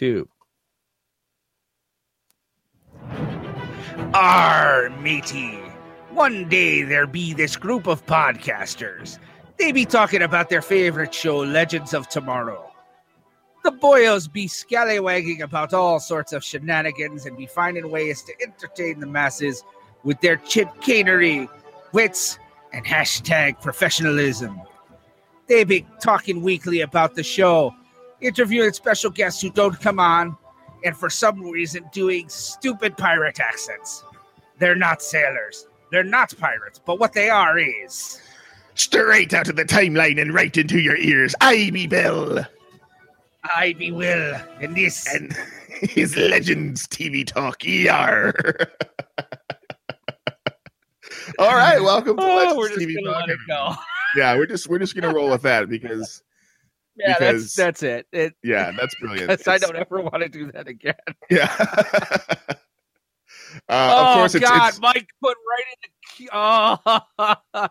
too. Arr, matey. One day there be this group of podcasters. They be talking about their favorite show, Legends of Tomorrow. The boyos be scallywagging about all sorts of shenanigans and be finding ways to entertain the masses with their chicanery, wits, and hashtag professionalism. They be talking weekly about the show, interviewing special guests who don't come on, and for some reason doing stupid pirate accents. They're not sailors. They're not pirates, but what they are is. Straight out of the timeline and right into your ears. I be Bill. I be Will, and this and his Legends TV talk. ER. All right, welcome to Oh, Legends we're just TV gonna talk. let it go. Yeah, we're just we're just gonna roll with that because Yeah, Because- that's that's it. It yeah, that's brilliant. I don't ever want to do that again. Yeah. uh, oh of course, it's, God, it's Mike put right in the. Oh,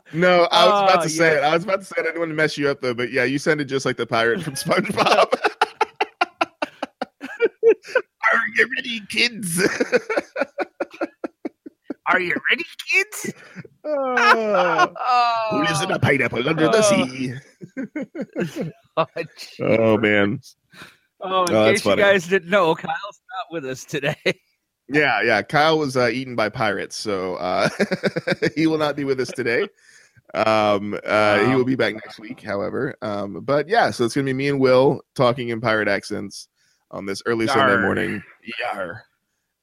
no. I was about Oh, to say yeah. it. I was about to say it. I didn't want to mess you up though, but yeah, you sounded just like the pirate from SpongeBob. Are you ready, kids? Are you ready, kids? Oh, who lives in a pineapple under the Oh. sea? oh, Oh man. Oh, in Oh, case you guys didn't know, Kyle's not with us today. Yeah, yeah. Kyle was uh, eaten by pirates, so uh, he will not be with us today. Um, uh, he will be back next week, however. Um, but yeah, so it's gonna be me and Will talking in pirate accents on this early Sunday morning. Yar.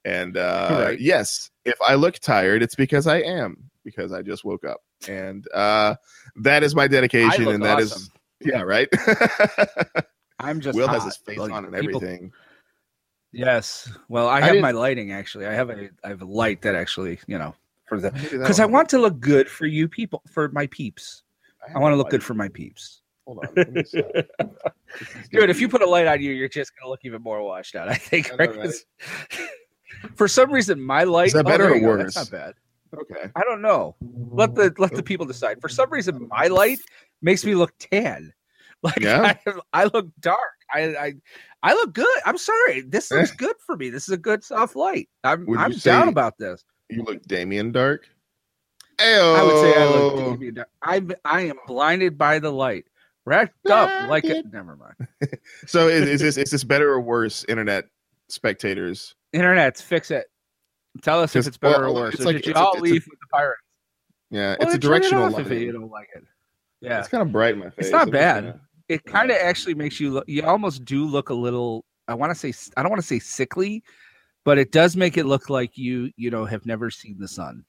And uh, Right. yes, if I look tired, it's because I am because I just woke up, and uh, that is my dedication, and that is awesome. yeah, right. I'm just Will has his face Like, on and people- everything. Yes. Well, I I have didn't- my lighting actually. I have a I have a light that actually, you know, for the because I want to look good for you people, for my peeps. help. I want to look good for my peeps. Hold on. let me. This is Dude, if you put a light on you, you're just gonna look even more washed out. I think. Right? For some reason, my light. that oh, better there or go. That's worse? not bad. okay. I don't know. Let the let the people decide. For some reason, my light makes me look tan. Like Yeah? I, I look dark. I, I I look good. I'm sorry. This looks good for me. This is a good soft light. I'm I'm down about this. You look Damien Darhk. I would say I look. Damien dark. I'm I am blinded by the light. Wrapped up like it. Never mind. So is, is this is this better or worse, internet spectators? Internets, fix it. Tell us if it's better well, or worse. it's or like- you a- all it's a- leave with the pirates? Yeah, Well, it's a then turn it directional light. if you don't like it. Yeah, It's kind of bright in my face. It's not I'm bad. gonna- it kind of actually makes you look. You almost do look a little. I want to say. I don't want to say sickly, but it does make it look like you. You know, have never seen the sun.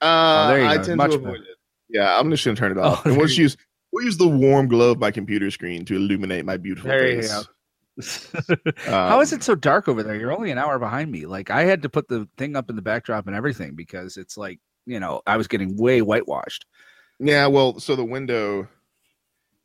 Uh, there you I go. tend Much to better. avoid it. Yeah, I'm just gonna turn it Oh, off. and we'll use we'll use the warm glow of my computer screen to illuminate my beautiful There you face. Go. How is Um, it so dark over there? You're only an hour behind me. Like I had to put the thing up in the backdrop and everything because it's like you know I was getting way whitewashed. Yeah, well, so the window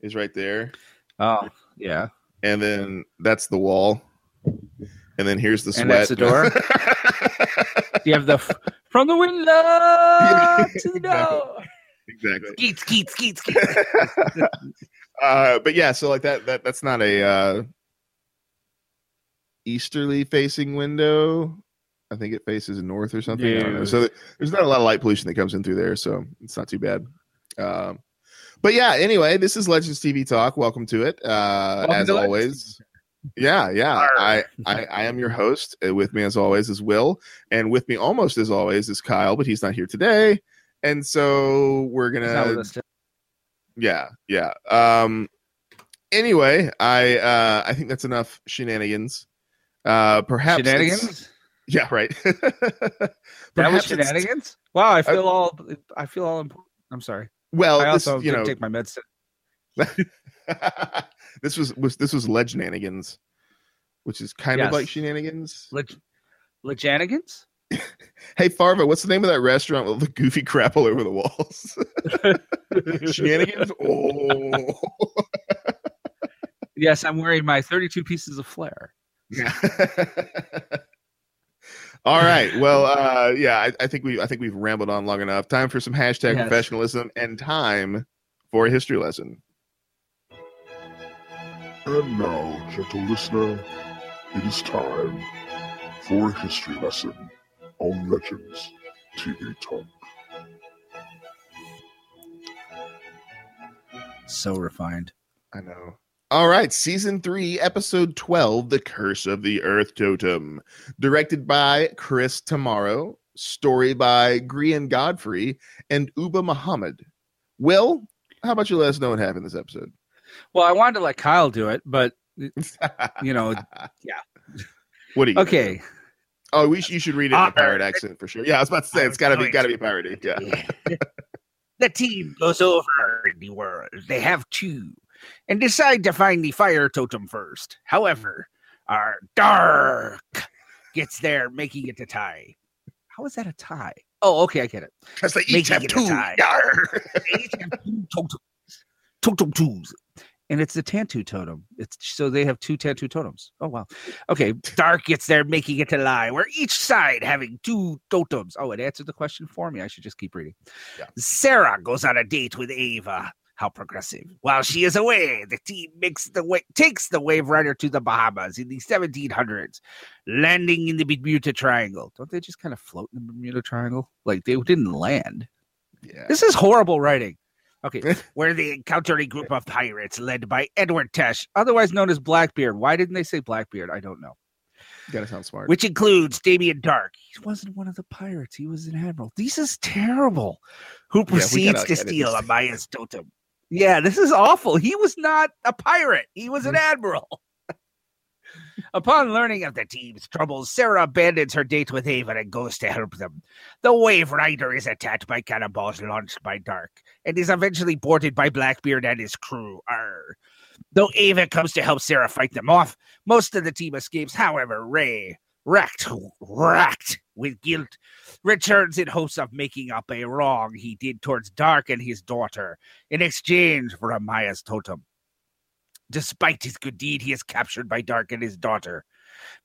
is right there, Oh yeah, and then that's the wall, and then here's the sweat. And that's the door? you have the f- from the window to the door. exactly. Skeet, skeet, skeet, skeet. uh, but yeah, so like that that that's not a uh, easterly facing window. I think it faces north or something. I don't know. Yeah. So there's not a lot of light pollution that comes in through there, so it's not too bad. Um, but yeah, anyway, this is Legends TV Talk. Welcome to it. Uh, Welcome as to Legends always, yeah, yeah. I, I I am your host. Uh, With me as always is Will, and with me almost as always is Kyle, but he's not here today. And so we're He's not with gonna yeah yeah um anyway i uh i think that's enough shenanigans uh perhaps Shenanigans. yeah right That was shenanigans. Wow, I feel all. I feel all important. I'm sorry. well I this also you know take my medicine. this was was this was legenanigans which is kind of like shenanigans Leg- hey farva what's the name of that restaurant with the goofy crap all over the walls shenanigans oh Yes, I'm wearing my 32 pieces of flair. Yeah. All right. Well, uh, yeah, I, I think we I think we've rambled on long enough. Time for some hashtag Yes. professionalism and time for a history lesson. And now, gentle listener, It is time for a history lesson on Legends TV Talk. So refined. I know. All right, season three, episode 12, The Curse of the Earth Totem. Directed by Chris Tomorrow, story by Grian Godfree and Ubah Mohamed. Will, how about you let us know what happened this episode? Well, I wanted to let Kyle do it, but you know, yeah. What do you Okay. Oh, we sh- you should read it in Uh, a pirate accent for sure. Yeah, I was about to say it's gotta be gotta be parody. Yeah. the team goes over the world. They have two and decide to find the fire totem first. However, our Darhk gets there, making it a tie. How is that a tie? Oh, okay, I get it. Because they each have two. They each have two totems. Totem twos. And it's the Tantu totem. It's so they have two Tantu totems. Oh wow. Okay. Darhk gets there, making it a lie, where each side having two totems. Oh, it answered the question for me. I should just keep reading. Sarah goes on a date with Ava. How progressive. While she is away, the team makes the way takes the Waverider to the Bahamas in the 1700s, landing in the Bermuda Triangle. Don't they just kind of float in the Bermuda Triangle? Like they didn't land. Yeah. This is horrible writing. Okay. where they encounter a group of pirates led by Edward Tesh, Otherwise known as Blackbeard. Why didn't they say Blackbeard? I don't know. Gotta sound smart. which includes Damien Darhk, He wasn't one of the pirates. He was an admiral. This is terrible. who proceeds gotta steal this. Amaya's totem. Yeah, this is awful. He was not a pirate. He was an mm. admiral. Upon learning of the team's troubles, Sarah abandons her date with Ava and goes to help them. The Waverider is attacked by cannonballs launched by Darhk and is eventually boarded by Blackbeard and his crew. Arr. Though Ava comes to help Sarah fight them off, most of the team escapes. However, Ray, racked, racked with guilt, returns in hopes of making up a wrong he did towards Darhk and his daughter in exchange for Amaya's totem. Despite his good deed, he is captured by Darhk and his daughter.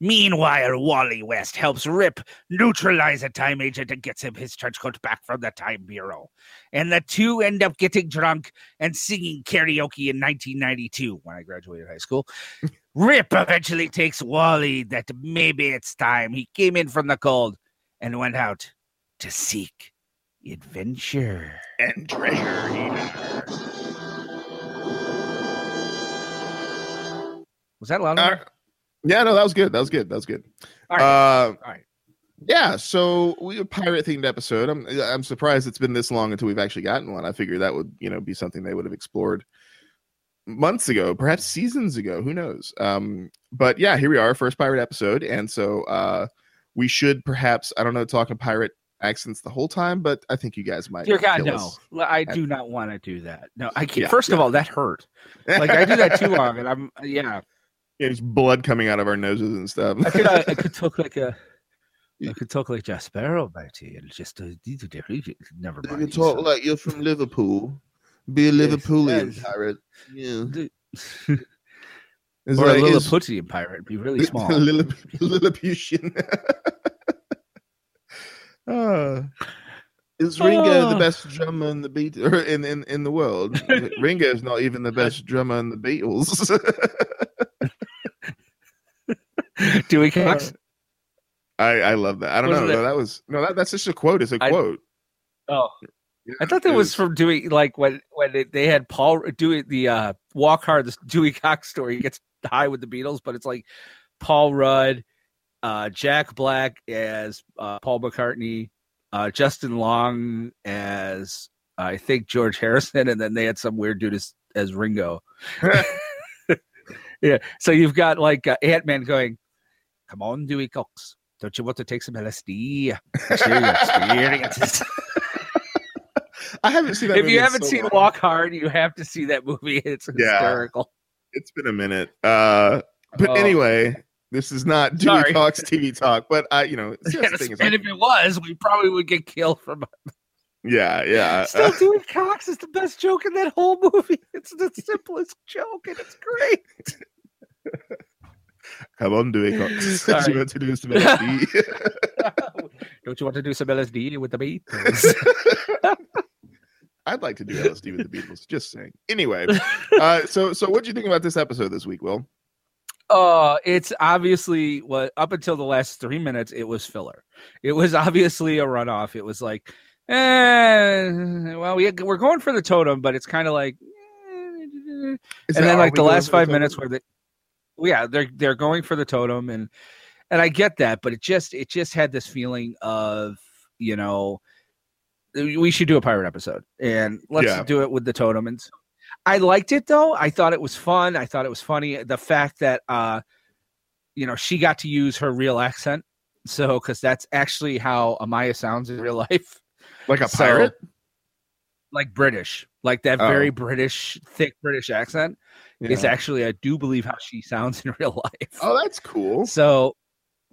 Meanwhile, Wally West helps Rip neutralize a time agent and gets him his trench coat back from the Time Bureau. And the two end up getting drunk and singing karaoke in 1992 when I graduated high school. Rip eventually takes Wally that maybe it's time. He came in from the cold and went out to seek adventure. and treasure Was that loud? Uh, All enough? right. Yeah, no, that was good. That was good. That was good. All right. Uh, All right. yeah, so we have a pirate themed episode. I'm I'm surprised it's been this long until we've actually gotten one. I figured that would you know be something they would have explored months ago, perhaps seasons ago. Who knows? Um, but yeah, here we are, first pirate episode, and so uh, we should perhaps I don't know talk talking pirate accents the whole time, but I think you guys might. Dear God, no. I do not want to do that. No, I can't. Yeah, First of all, that hurt. Like I do that too long, and I'm yeah. Yeah, just blood coming out of our noses and stuff. I could uh, I could talk like a I could talk like Jack Sparrow, matey, and just uh, these are different. Never You mind. can talk so- like you're from Liverpool. Be a Yes, Liverpoolian yes. pirate. Yeah. D- It's or a like- it's- Lilliputian pirate, be really small. Lillip- Lilliputian. Ah. is Ringo the Ah. best drummer in the beat or in, in, in the world? Ringo is not even the best drummer in the Beatles. Dewey Cox. I, I love that. I don't Was know. it- No, that was no that, that's just a quote. It's a I- quote. Oh, Yeah, I thought that it was from Dewey. Like when when they, they had Paul Dewey the uh, Walk Hard, the Dewey Cox story. He gets high with the Beatles, but it's like Paul Rudd, uh, Jack Black as uh, Paul McCartney, uh, Justin Long as I think George Harrison, and then they had some weird dude as, as Ringo. yeah, so you've got like uh, Ant Man going, "Come on, Dewey Cox, don't you want to take some LSD? Experiences." I haven't seen that. if movie you haven't so seen long. Walk Hard, you have to see that movie. It's Yeah. hysterical. it's been a minute. Uh, but Oh. anyway, this is not Dewey Sorry. Cox TV talk. But I, you know, Yes, and like, if it was, we probably would get killed from. yeah, yeah. Still, Dewey Cox is the best joke in that whole movie. It's the simplest joke, and it's great. Come on, Dewey Cox. Sorry. you want to do some LSD? Don't you want to do some LSD with the Beatles? I'd like to do LSD with the Beatles. Just saying. Anyway, uh, so so what do you think about this episode this week, Will? Uh, it's obviously what up until the last three minutes, it was filler. It was obviously a runoff. It was like, eh, well, we, we're going for the totem, but it's kind of like, eh, and then like the last five minutes where well, yeah, they're they're going for the totem, and and I get that, but it just it just had this feeling of you know we should do a pirate episode and let's Yeah. do it with the totem and so- I liked it though. I thought it was fun. I thought it was funny. The fact that uh you know she got to use her real accent. So because that's actually how Amaya sounds in real life. like a So- pirate. Like British. Like that Oh. very British, thick British accent is Yeah. actually I do believe how she sounds in real life. Oh, that's cool. So,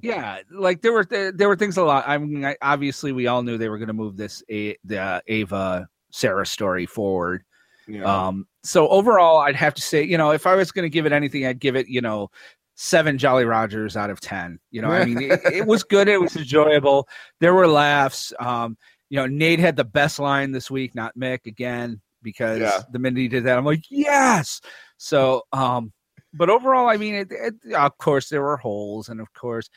yeah, like there were there, there were things a lot. I mean, I, obviously, we all knew they were going to move this a, the uh, Ava Sarah story forward. Yeah. Um, so overall, I'd have to say, you know, if I was going to give it anything, I'd give it, you know, seven Jolly Rogers out of ten. You know, I mean, it, it was good. It was enjoyable. There were laughs. Um, you know, Nate had the best line this week, not Mick again, because Yeah. the minute he did that, I'm like, yes. So, um, but overall, I mean, it, it, of course, there were holes, and of course,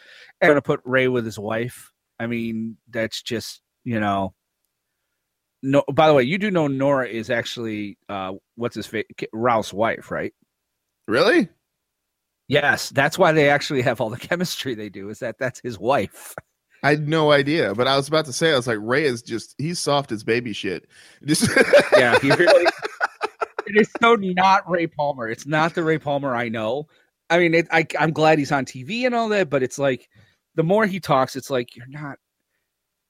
I'm going to put Ray with his wife. I mean, that's just you know. No, by the way, you do know Nora is actually uh, what's his face, Ralph's wife, right? really? Yes, that's why they actually have all the chemistry they do. Is that that's his wife? I had no idea, but I was about to say, I was like, Ray is just, he's soft as baby shit. Just, Yeah, he really. it is so not Ray Palmer. It's not the Ray Palmer I know. I mean, it, I, I'm glad he's on TV and all that, but it's like the more he talks, it's like you're not.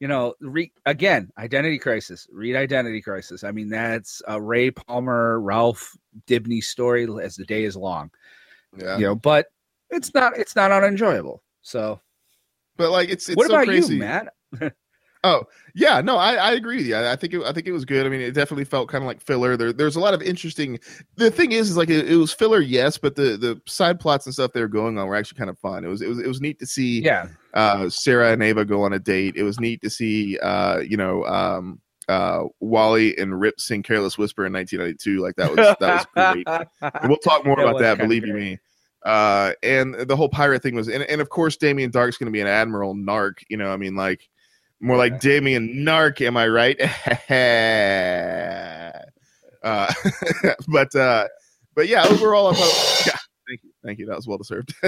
You know, re, again, identity crisis. Read identity crisis. I mean, that's a Ray Palmer, Ralph Dibny story as the day is long. yeah. You know, but it's not. It's not unenjoyable. So, But like, it's, it's what so about crazy. you, Matt? Oh yeah, no, I, I agree with you. I, I think it, I think it was good. I mean, it definitely felt kind of like filler. There, there's a lot of interesting. The thing is, is like it, it was filler, yes, but the the side plots and stuff they were going on were actually kind of fun. It was it was it was neat to see Yeah, uh, Sarah and Ava go on a date. It was neat to see, uh, you know, um, uh, Wally and Rip sing "Careless Whisper" in 1992. Like that was that was great. And we'll talk more That about that. Believe you me. Uh, and the whole pirate thing was, and, and of course, Damien Darhk's going to be an admiral narc. You know, I mean, like more like Damien Narc. Am I right? uh, but uh, but yeah, overall, I thought. Yeah, thank you, thank you. That was well deserved.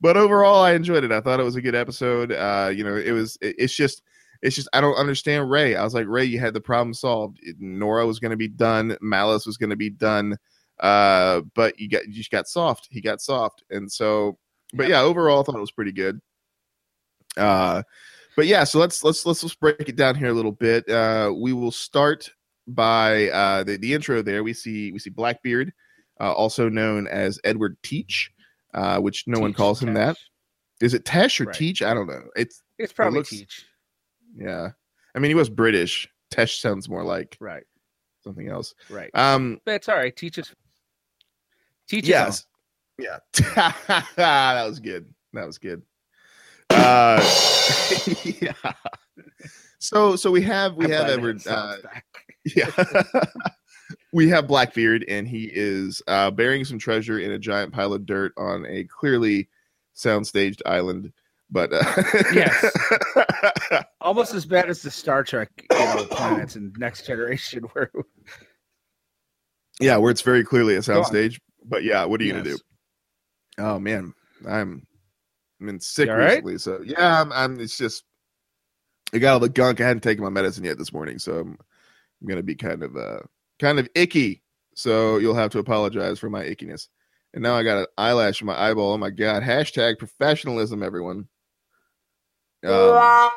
but overall, I enjoyed it. I thought it was a good episode. Uh, you know, it was. it- it's just. It's just I don't understand Ray. I was like Ray, you had the problem solved. Nora was going to be done. Malice was going to be done. Uh, but you got you just got soft. He got soft, and so. But yeah, overall, I thought it was pretty good. Uh, but yeah, so let's let's let's let's break it down here a little bit. Uh, we will start by uh, the the intro. There we see we see Blackbeard, uh, also known as Edward Teach, uh, which no one calls him that. Is it Tesh or Right. Teach? I don't know. It's It's probably looks- Teach. Yeah. I mean, he was British. Tesh sounds more like Right, something else. right. Um. But it's all right. Teach us. Teach us. Yes. Yeah. that was good. That was good. Uh. yeah. So so we have we I'm have Edward. Uh, yeah. we have Blackbeard, and he is uh, burying some treasure in a giant pile of dirt on a clearly soundstaged island. But uh, Yes. Almost as bad as the Star Trek, you know, planets and Next Generation, where yeah, where it's very clearly a soundstage. But yeah, what are you gonna do? Oh man, I'm I'm in sick You right? recently, so yeah, I'm, I'm. It's just I got all the gunk. I hadn't taken my medicine yet this morning, so I'm, I'm gonna be kind of uh kind of icky. So you'll have to apologize for my ickiness. And now I got an eyelash in my eyeball. Oh my god! Hashtag professionalism, everyone. Um,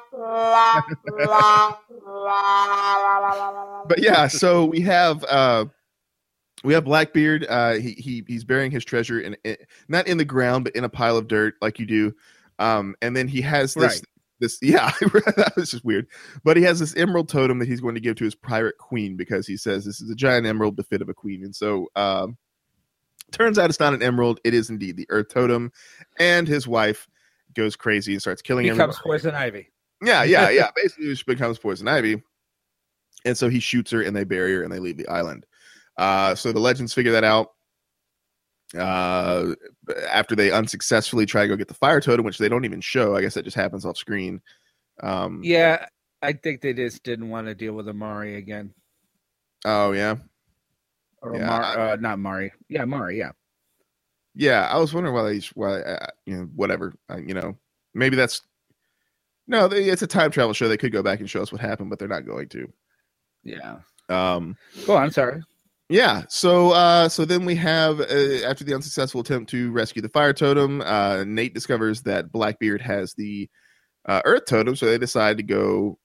but yeah, so we have uh we have Blackbeard. Uh he, he he's burying his treasure in, in not in the ground, but in a pile of dirt, like you do. Um, and then he has this Right. this yeah, that was just weird. But he has this emerald totem that he's going to give to his pirate queen because he says this is a giant emerald befit of a queen. And so um turns out it's not an emerald, it is indeed the earth totem, and his wife goes crazy and starts killing becomes everybody. poison ivy. Yeah, yeah, yeah. Basically, she becomes poison ivy, and so he shoots her, and they bury her, and they leave the island. Uh, so the legends figure that out, uh, after they unsuccessfully try to go get the fire totem, which they don't even show. I guess that just happens off screen. Um, yeah, I think they just didn't want to deal with Amari again. Oh yeah. Or yeah, Mar- uh, not Mari. Yeah, Mari. Yeah. Yeah, I was wondering why they why uh, you know whatever uh, you know maybe that's no they, it's a time travel show they could go back and show us what happened but they're not going to. Yeah. Um. Go on. Sorry. Yeah. So uh so then we have uh, after the unsuccessful attempt to rescue the fire totem, uh Nate discovers that Blackbeard has the uh, earth totem, so they decide to go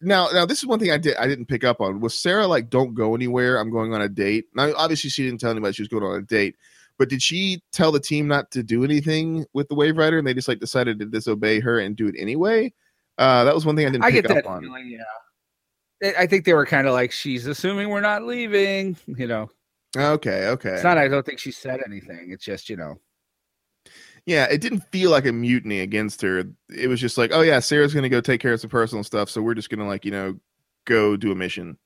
now now this is one thing I did I didn't pick up on. Was Sarah like don't go anywhere, I'm going on a date? Now obviously she didn't tell anybody she was going on a date, but did she tell the team not to do anything with the Waverider and they just like decided to disobey her and do it anyway? Uh that was one thing I didn't I pick get that up on. Feeling, yeah. I think they were kind of like she's assuming we're not leaving, you know. Okay, okay. It's not I don't think she said anything. It's just, you know yeah, it didn't feel like a mutiny against her. It was just like, oh yeah, Sarah's gonna go take care of some personal stuff, so we're just gonna like you know go do a mission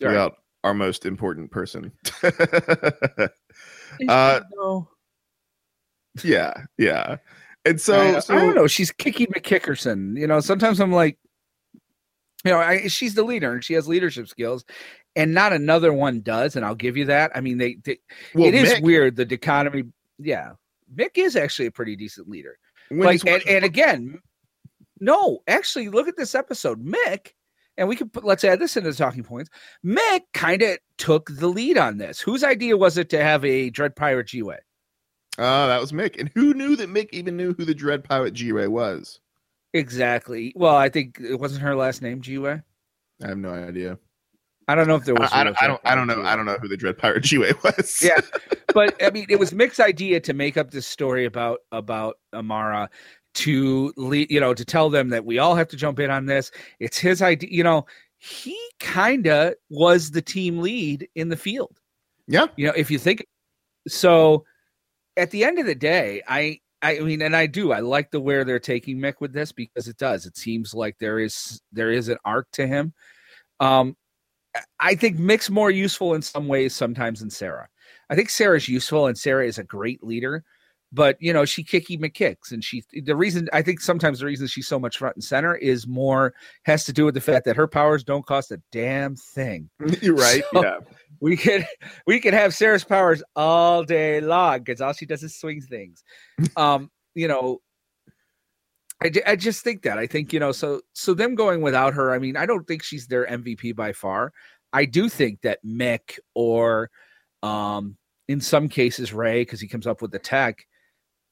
right. without our most important person. uh, yeah, yeah. And so I, so I don't know. She's Kiki McKickerson. You know, sometimes I'm like, you know, I, she's the leader and she has leadership skills, and not another one does. And I'll give you that. I mean, they, they well, it is Mick, weird the dichotomy. Yeah, Mick is actually a pretty decent leader. like, and, and again, no, actually, look at this episode. Mick, and we could put, let's add this into the talking points. Mick kind of took the lead on this. Whose idea was it to have a Dread Pirate G Way? Oh, ah, that was Mick. And who knew that Mick even knew who the Dread Pirate G Way was? Exactly. Well, I think it wasn't her last name G Way. I have no idea. I don't know if there was. I, I don't. I don't. I don't know. I don't know who the Dread Pirate G-Way was. yeah, but I mean, it was Mick's idea to make up this story about about Amara to lead, you know, to tell them that we all have to jump in on this. It's his idea. You know, he kind of was the team lead in the field. Yeah. You know, if you think so, at the end of the day, I I mean, and I do. I like the where they're taking Mick with this because it does. It seems like there is there is an arc to him. Um, I think Mick's more useful in some ways sometimes than Sarah. I think Sarah's useful and Sarah is a great leader, but you know, she kicky McKicks and she the reason I think sometimes the reason she's so much front and center is more has to do with the fact that her powers don't cost a damn thing. You're right. So yeah. We could we could have Sarah's powers all day long because all she does is swing things. um, you know, I, I just think that I think you know so so them going without her. I mean, I don't think she's their MVP by far. I do think that Mick or um, in some cases Ray because he comes up with the tech,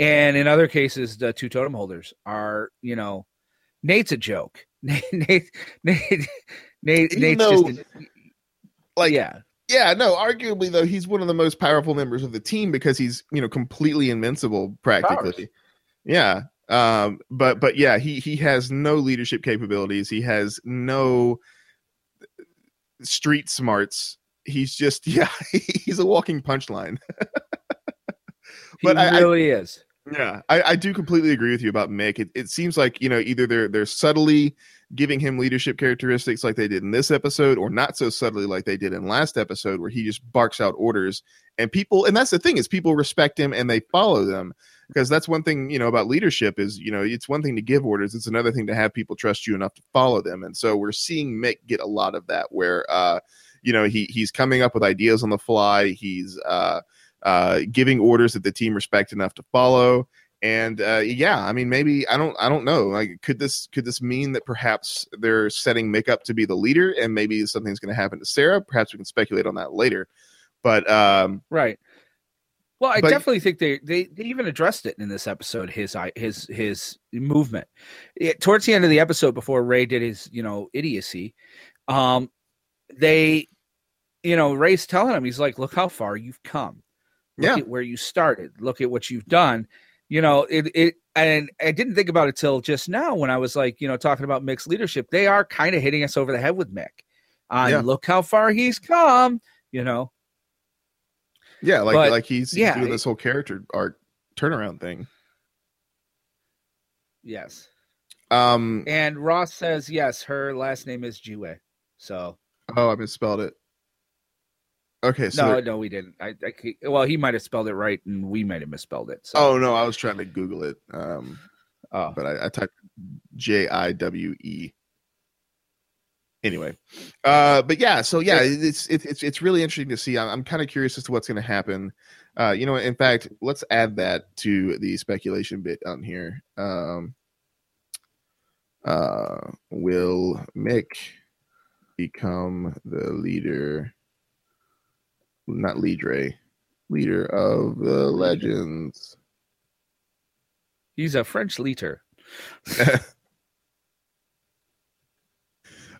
and in other cases the two totem holders are you know Nate's a joke. Nate Nate Nate, Nate Nate's though, just like yeah yeah no arguably though he's one of the most powerful members of the team because he's you know completely invincible practically. Powers. Yeah, um, but but yeah, he he has no leadership capabilities. He has no street smarts. He's just yeah, he's a walking punchline. but he really I, is. Yeah, I, I do completely agree with you about Mick. It, it seems like you know either they're they're subtly giving him leadership characteristics like they did in this episode, or not so subtly like they did in last episode, where he just barks out orders and people. And that's the thing is people respect him and they follow them because that's one thing you know about leadership is you know it's one thing to give orders it's another thing to have people trust you enough to follow them and so we're seeing mick get a lot of that where uh you know he he's coming up with ideas on the fly he's uh uh giving orders that the team respect enough to follow. And uh, yeah i mean maybe i don't i don't know. Like could this could this mean that perhaps they're setting mick up to be the leader and maybe something's going to happen to sarah? Perhaps we can speculate on that later. But um right. Well, I but, definitely think they, they they even addressed it in this episode. His his his movement. It, towards the end of the episode, before Ray did his you know idiocy, um, they, you know, Ray's telling him he's like, look how far you've come. Look yeah. at where you started. Look at what you've done. You know, it it and I didn't think about it till just now when I was like, you know, talking about Mick's leadership. They are kind of hitting us over the head with Mick. Uh, yeah. Look how far he's come. You know, yeah, like but, like he's, yeah, doing this whole character arc turnaround thing. Yes. Um and Ross says yes, her last name is Jiwe. So Oh, I misspelled it. Okay, so no, no, we didn't. I, I well, he might have spelled it right, and we might have misspelled it. So. oh no, I was trying to Google it, um, oh, but I, I typed J I W E. Anyway, uh, but yeah, so yeah, it's it's it's it's really interesting to see. I'm, I'm kind of curious as to what's going to happen. Uh, you know, in fact, let's add that to the speculation bit on here. Um, uh, will Mick become the leader? Not leader, leader of the legends. he's a French leader.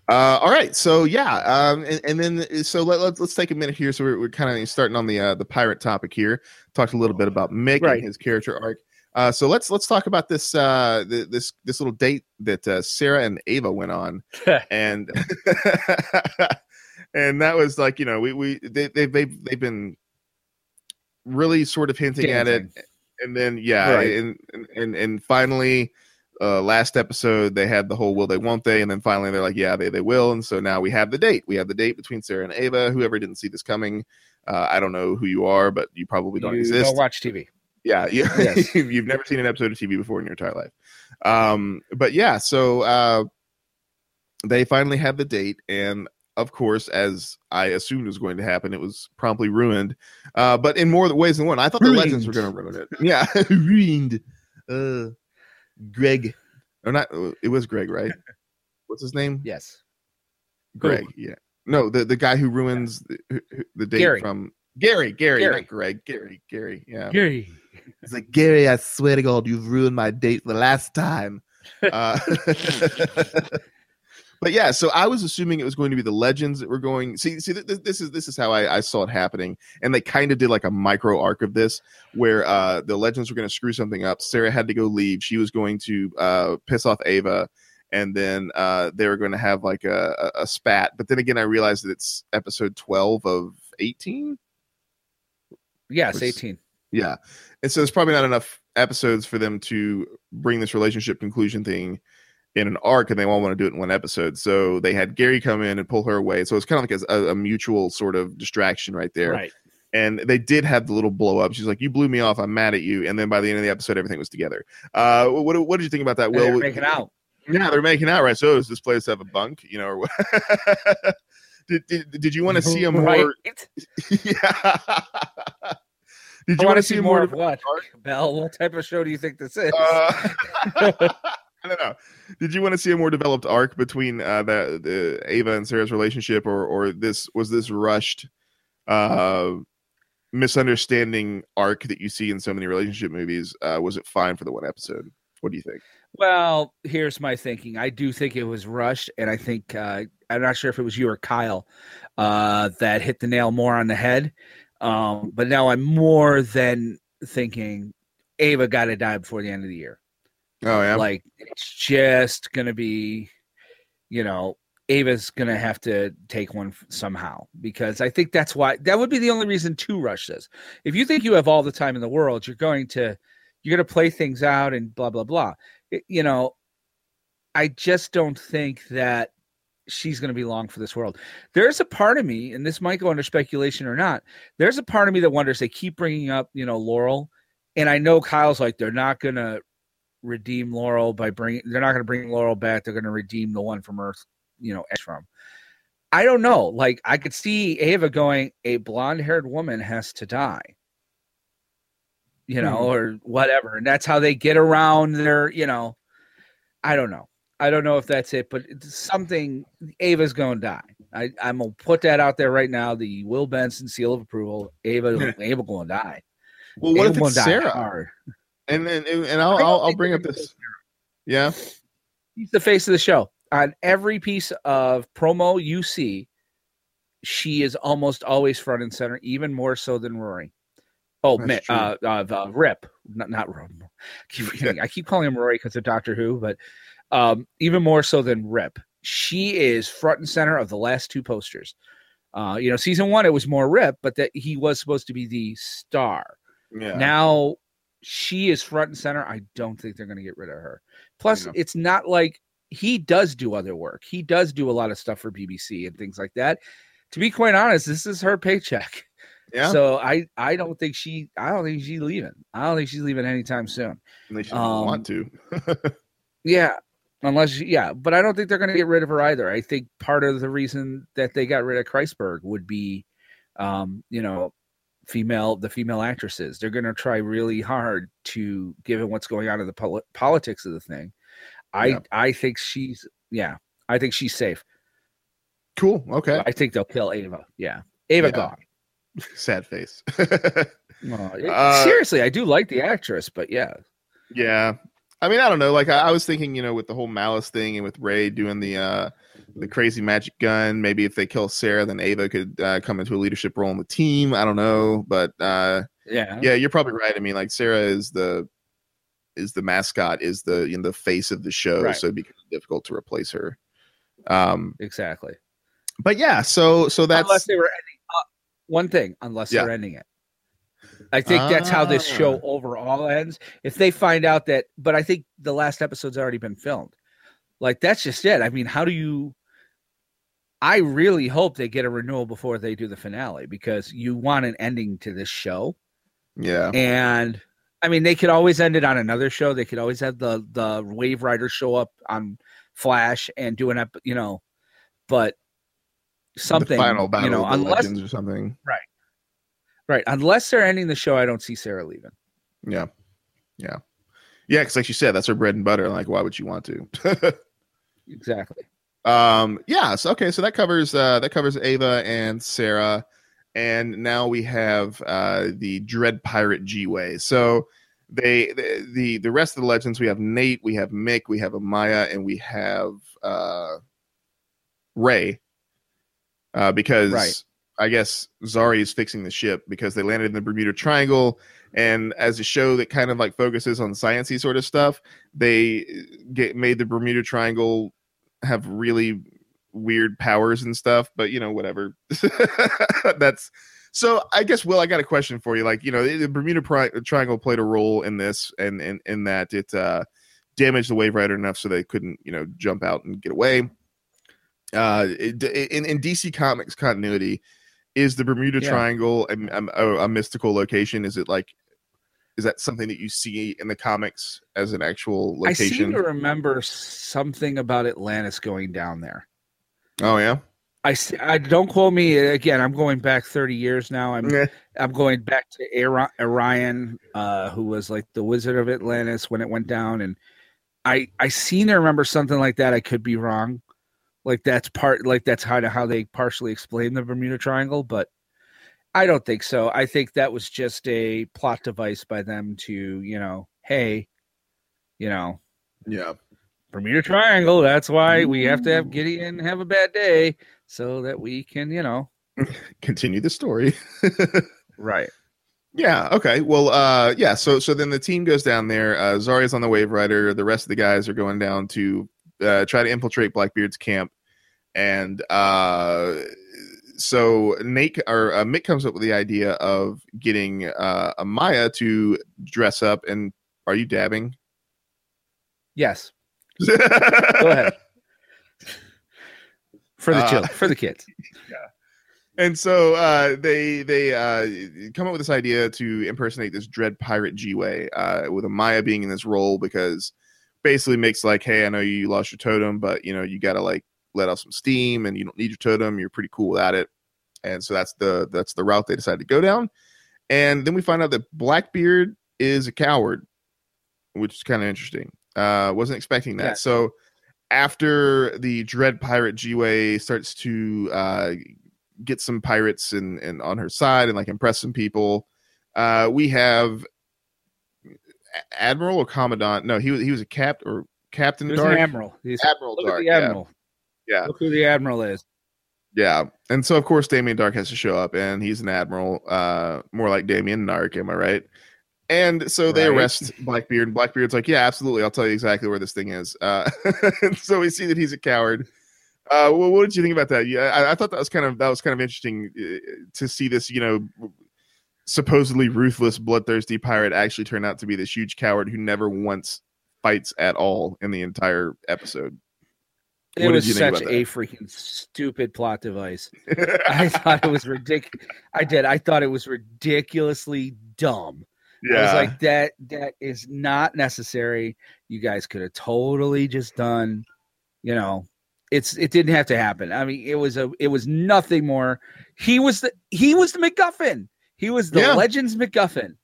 Uh, all right, so yeah, um, and, and then so let, let's let's take a minute here. So we're, we're kind of starting on the uh, the pirate topic here. Talked a little bit about Mick Right. and his character arc. Uh, so let's let's talk about this uh, th- this this little date that uh, Sarah and Ava went on, and and that was like you know we we they they they've, they've been really sort of hinting at it, and then yeah, Right. and, and and and finally, uh, last episode they had the whole will they won't they, and then finally they're like yeah they they will, and so now we have the date. We have the date between Sarah and Ava. Whoever didn't see this coming, uh, I don't know who you are, but you probably don't you exist. don't watch TV. Yeah, yeah. Yes. you've never seen an episode of TV before in your entire life. Um, but yeah, so uh, they finally had the date, and of course, as I assumed was going to happen, it was promptly ruined. Uh, but in more ways than one, I thought the legends were going to ruin it. Yeah, ruined. Uh, Greg, or not? uh, It was Greg, right? What's his name? Yes. Greg. Yeah. No, the the guy who ruins the, who- the date Gary. from Gary. Gary, Gary. not Greg. Gary. Gary. Yeah. Gary. It's like Gary, I swear to God, you've ruined my date the last time. Uh, but yeah, so I was assuming it was going to be the legends that were going. See, see, th- th- this is this is how I, I saw it happening, and they kind of did like a micro arc of this, where uh, the legends were going to screw something up. Sarah had to go leave. She was going to uh, piss off Ava, and then uh, they were going to have like a, a, a spat. But then again, I realized that it's episode twelve of eighteen. Yes, 18. Yeah. And so there's probably not enough episodes for them to bring this relationship conclusion thing in an arc, and they all want to do it in one episode. So they had Gary come in and pull her away. So it's kind of like a, a mutual sort of distraction right there. Right. And they did have the little blow up. She's like, "You blew me off. I'm mad at you." And then by the end of the episode, everything was together. Uh, what what did you think about that? And they're Will making out. Yeah, they're making out, right? So does this place have a bunk? You know, or did, did did you want to see a more? Right. yeah. Did you want to see more of of what? Bell, what type of show do you think this is? Uh, I don't. Did you want to see a more developed arc between uh, the, the Ava and Sarah's relationship, or or this was this rushed uh, misunderstanding arc that you see in so many relationship movies? Uh, was it fine for the one episode? What do you think? Well, here's my thinking. I do think it was rushed, and I think uh, I'm not sure if it was you or Kyle uh, that hit the nail more on the head. Um, but now I'm more than thinking Ava got to die before the end of the year. Oh yeah, Like it's just gonna be, you know, Ava's gonna have to take one somehow because I think that's why that would be the only reason to rush this. If you think you have all the time in the world, you're going to you're to play things out and blah blah blah. It- you know, I just don't think that she's going to be long for this world. There's a part of me, and this might go under speculation or not. There's a part of me that wonders. They keep bringing up, you know, Laurel, and I know Kyle's like they're not going to redeem Laurel by bringing. They're not going to bring Laurel back. They're going to redeem the one from Earth, you know, X from. I don't know. Like I could see Ava going, a blonde-haired woman has to die you know, Hmm. or whatever. And that's how they get around their, you know, I don't know. I don't know if that's it, but it's something Ava's going to die. I, I'm going to put that out there right now. The Will Benson seal of approval. Ava, Ava going to die. well, what Ava if gonna it's Sarah? Hard. And then and, and I'll I don't I'll, I'll bring up gonna this. Yeah. He's the face of the show. On every piece of promo you see, she is almost always front and center, even more so than Rory. Oh, That's man, uh, uh, uh, Rip, not not Rip. I keep forgetting. I keep calling him Rory because of Doctor Who, but um, even more so than Rip. She is front and center of the last two posters. Uh, you know, season one it was more Rip, but that he was supposed to be the star. Yeah. Now she is front and center. I don't think they're going to get rid of her. Plus, Yeah. it's not like he does do other work. He does do a lot of stuff for BBC and things like that. to be quite honest, this is her paycheck. Yeah. So I I don't think she I don't think she's leaving. I don't think she's leaving anytime soon. they should um, want to. Yeah. Unless she, yeah, but I don't think they're going to get rid of her either. I think part of the reason that they got rid of Kreisberg would be, um, you know, female the female actresses. They're going to try really hard to, given what's going on in the pol- politics of the thing. I Yeah. I think she's yeah. I think she's safe. cool. Okay. I think they'll kill Ava. Yeah, Ava Yeah. gone. Sad face. Well, it- Uh, seriously, I do like the actress, but yeah, yeah. I mean, I don't know. Like I, I was thinking, you know, with the whole malice thing and with Ray doing the uh the crazy magic gun, maybe if they kill Sarah, then Ava could uh, come into a leadership role in the team. I don't know, but uh yeah, yeah, you're probably right. I mean, like Sarah is the is the mascot, is the you know the face of the show, Right. so it'd be difficult to replace her. Um, exactly. but yeah, so so that's unless they were ending uh, one thing, unless Yeah. they're ending it. I think that's how this show Ah. overall ends. If they find out that, but I think the last episode's already been filmed. Like that's just it. I mean, how do you? I really hope they get a renewal before they do the finale because you want an ending to this show. yeah, And I mean, they could always end it on another show. They could always have the the Waverider show up on Flash and do an ep, you know, but something the final battle you know, unless or something. right, right. unless they're ending the show, I don't see Sarah leaving. Yeah, yeah, yeah. Because like you said, that's her bread and butter. Like, why would you want to? Exactly. Um yeah so okay so that covers uh that covers ava and sarah. And now we have uh the dread pirate g-way. So they the, the the rest of the legends we have nate we have mick we have amaya and we have uh ray uh because Right. i guess zari is fixing the ship because they landed in the bermuda triangle. And as a show that kind of like focuses on sciency sort of stuff they get made the Bermuda Triangle have really weird powers and stuff, but you know, whatever. That's so. I guess Will, I got a question for you. Like, you know, the Bermuda Pri- Triangle played a role in this, and in, in that it uh, damaged the Waverider enough so they couldn't, you know, jump out and get away. Uh, it, in, in DC Comics continuity, is the Bermuda Yeah. Triangle a, a, a mystical location? Is it like is that something that you see in the comics as an actual location? I seem to remember something about Atlantis going down there. Oh yeah. I I don't quote me again. I'm going back 30 years now. I'm Yeah. I'm going back to Ori- Orion, uh, who was like the Wizard of Atlantis when it went down, and I I seem to remember something like that. I could be wrong. Like that's part like that's kind of how they partially explain the Bermuda Triangle, but I don't think so. I think that was just a plot device by them to you know, hey, you know, Yeah. Bermuda Triangle. That's why we have to have Gideon have a bad day so that we can, you know, Continue the story. right. yeah. Okay. Well. Uh. Yeah. So. So then the team goes down there. Uh, Zarya's on the Waverider. The rest of the guys are going down to uh, try to infiltrate Blackbeard's camp, and uh, so Nate or uh, Mick comes up with the idea of getting uh, Amaya to dress up. And are you dabbing? Yes. Go ahead. For the Uh, chill, for the kids. Yeah. and so uh, they they uh, come up with this idea to impersonate this dread pirate G-way uh, with Amaya being in this role because basically makes like, hey, I know you lost your totem, but you know you got to like let off some steam, and you don't need your totem. You're pretty cool without it, and so that's the that's the route they decided to go down. And then we find out that Blackbeard is a coward, which is kind of interesting. Uh, wasn't expecting that. Yeah. So after the dread pirate G-way starts to uh, get some pirates and and on her side and like impress some people. Uh, we have Admiral or Commandant. No, he was he was a cap or Captain Darhk. an admiral. He's, Admiral Darhk. at the yeah. Yeah. Look who the admiral is. Yeah. And so of course Damien Dark has to show up and he's an admiral, uh, more like Damien Dark, am I right? And so they Right. arrest Blackbeard. and Blackbeard's like, Yeah, absolutely. I'll tell you exactly where this thing is. Uh, and so we see that he's a coward. Uh, well, what did you think about that? Yeah, I, I thought that was kind of that was kind of interesting uh, to see this, you know, supposedly ruthless, bloodthirsty pirate actually turn out to be this huge coward who never once fights at all in the entire episode. It What was such a freaking stupid plot device. I thought it was ridiculous. I did. I thought it was ridiculously dumb. I was yeah, like, that that is not necessary. You guys could have totally just done, you know, it's it didn't have to happen. I mean, it was a it was nothing more. He was the he was the MacGuffin. He was the Yeah. Legends MacGuffin.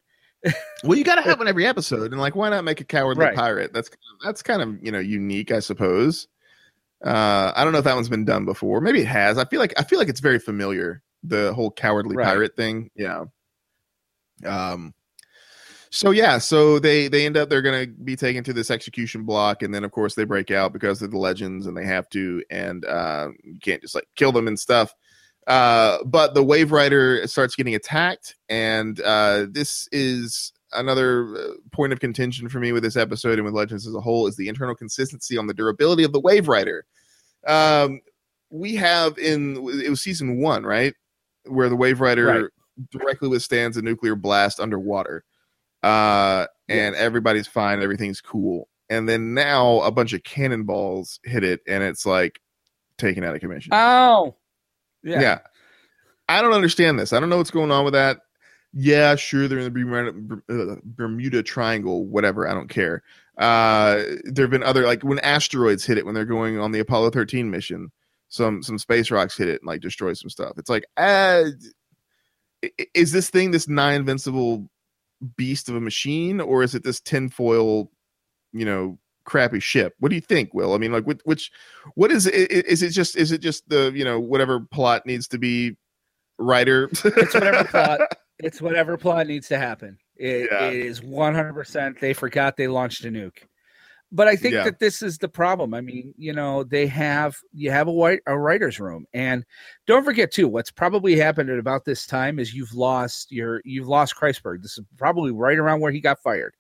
well, you got to have one every episode, and like, why not make a cowardly Right. pirate? That's that's kind of you know unique, I suppose. Uh, I don't know if that one's been done before. Maybe it has. I feel like I feel like it's very familiar. The whole cowardly Right. pirate thing. Yeah. Um. So yeah, so they they end up they're gonna be taken to this execution block, and then of course they break out because they're the legends and they have to, and uh, you can't just like kill them and stuff. Uh, but the Waverider starts getting attacked, and uh, this is another uh, point of contention for me with this episode and with Legends as a whole is the internal consistency on the durability of the Waverider. Um, we have in it was season one, right, where the Waverider Right. directly withstands a nuclear blast underwater, uh, and everybody's fine, everything's cool. And then now a bunch of cannonballs hit it, and it's like taken out of commission. Oh, yeah. Yeah. I don't understand this. I don't know what's going on with that. Yeah, sure, they're in the Bermuda, uh, Triangle, whatever. I don't care. Uh, there have been other like when asteroids hit it when they're going on the Apollo 13 mission. Some some space rocks hit it and like destroy some stuff. It's like, uh, is this thing this nigh invincible beast of a machine, or is it this tinfoil, you know, crappy ship? What do you think, Will? I mean, like, which, which what is it? Is it just is it just the you know whatever plot needs to be writer? It's whatever plot. It's whatever plot needs to happen. It, Yeah. it is 100%. They forgot they launched a nuke. But I think Yeah. that this is the problem. I mean, you know, they have you have a white a writer's room, and don't forget too. What's probably happened at about this time is you've lost your you've lost Kreisberg. This is probably right around where he got fired.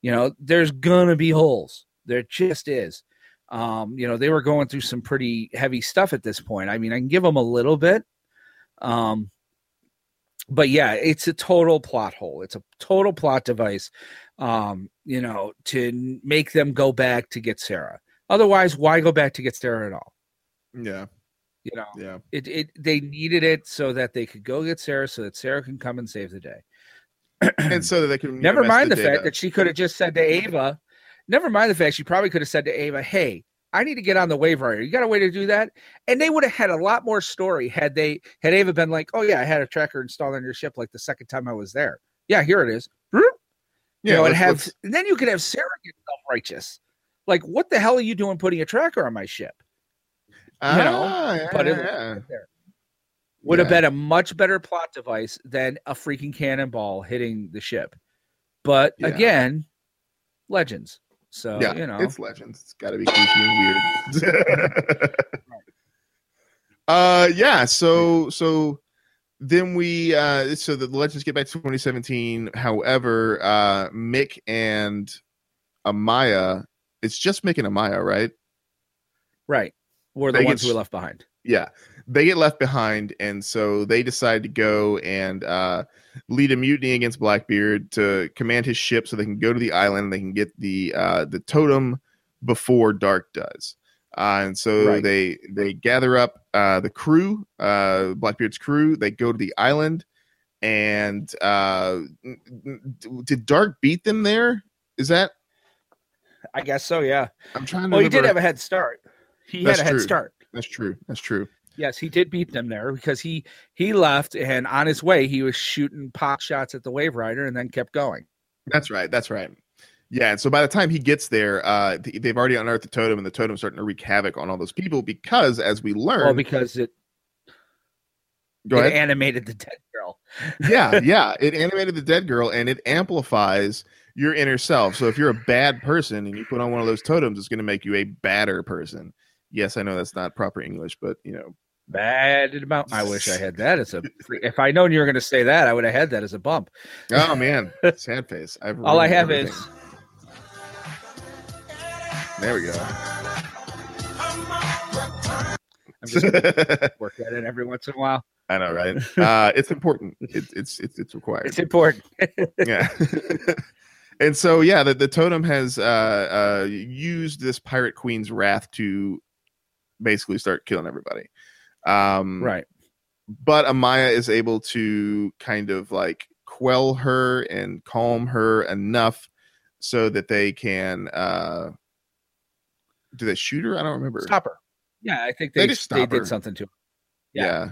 You know, there's gonna be holes. There just is. Um, you know, they were going through some pretty heavy stuff at this point. I mean, I can give them a little bit. Um, but yeah, it's a total plot hole. It's a total plot device. Um, you know, to make them go back to get Sarah. Otherwise, why go back to get Sarah at all? yeah, You know, yeah, it, it they needed it so that they could go get Sarah, so that Sarah can come and save the day. and so that they can Never mind the, day fact that she could have just said to Ava, never mind the fact she probably could have said to Ava, Hey, I need to get on the Waverider. You got a way to do that? And they would have had a lot more story had they had Ava been like, Oh yeah, I had a tracker installed on your ship like the second time I was there. Yeah, here it is. You yeah, know, and have and then you could have Sarah get self-righteous. Like, what the hell are you doing putting a tracker on my ship? you know, Ah, yeah, but it- yeah. Would have been a much better plot device than a freaking cannonball hitting the ship. But Yeah. again, legends. So yeah, you know, it's legends. It's got to be creepy and weird. uh, yeah. So so then we uh so the legends get back to 2017. However, uh Mick and Amaya, it's just Mick and Amaya, right? right. We're the They ones get who were left behind. yeah they get left behind and so they decide to go and uh, lead a mutiny against blackbeard to command his ship so they can go to the island and they can get the uh, the totem before Darhk does uh, and so Right. they they gather up uh, the crew uh, blackbeard's crew they go to the island and uh, did Darhk beat them there is that I guess so. Yeah. i'm trying to Well, he did have a head start. He That's had a head true. start. that's true that's true Yes, he did beat them there because he he left and on his way he was shooting pot shots at the Waverider and then kept going. That's right. That's right. Yeah. And so by the time he gets there, uh, they've already unearthed the totem, and the totem's starting to wreak havoc on all those people because, as we learn, Well, because it, it animated the dead girl. yeah, yeah. It animated the dead girl, and it amplifies your inner self. So if you're a bad person and you put on one of those totems, it's going to make you a badder person. Yes, I know that's not proper English, but you know, Bad about. I wish I had that as a. If I known you were going to say that, I would have had that as a bump. oh man, sad face. I've All I have everything. is there we go. I'm just work at it every once in a while. I know, right? Uh, it's important. It, it's it's it's required. It's important. yeah and so yeah the, the totem has uh uh used this pirate queen's wrath to basically start killing everybody. Um, Right. but Amaya is able to kind of like quell her and calm her enough so that they can uh do they shoot her? I don't remember. Stop her. Yeah, I think They they they, did something to her. Yeah. Yeah.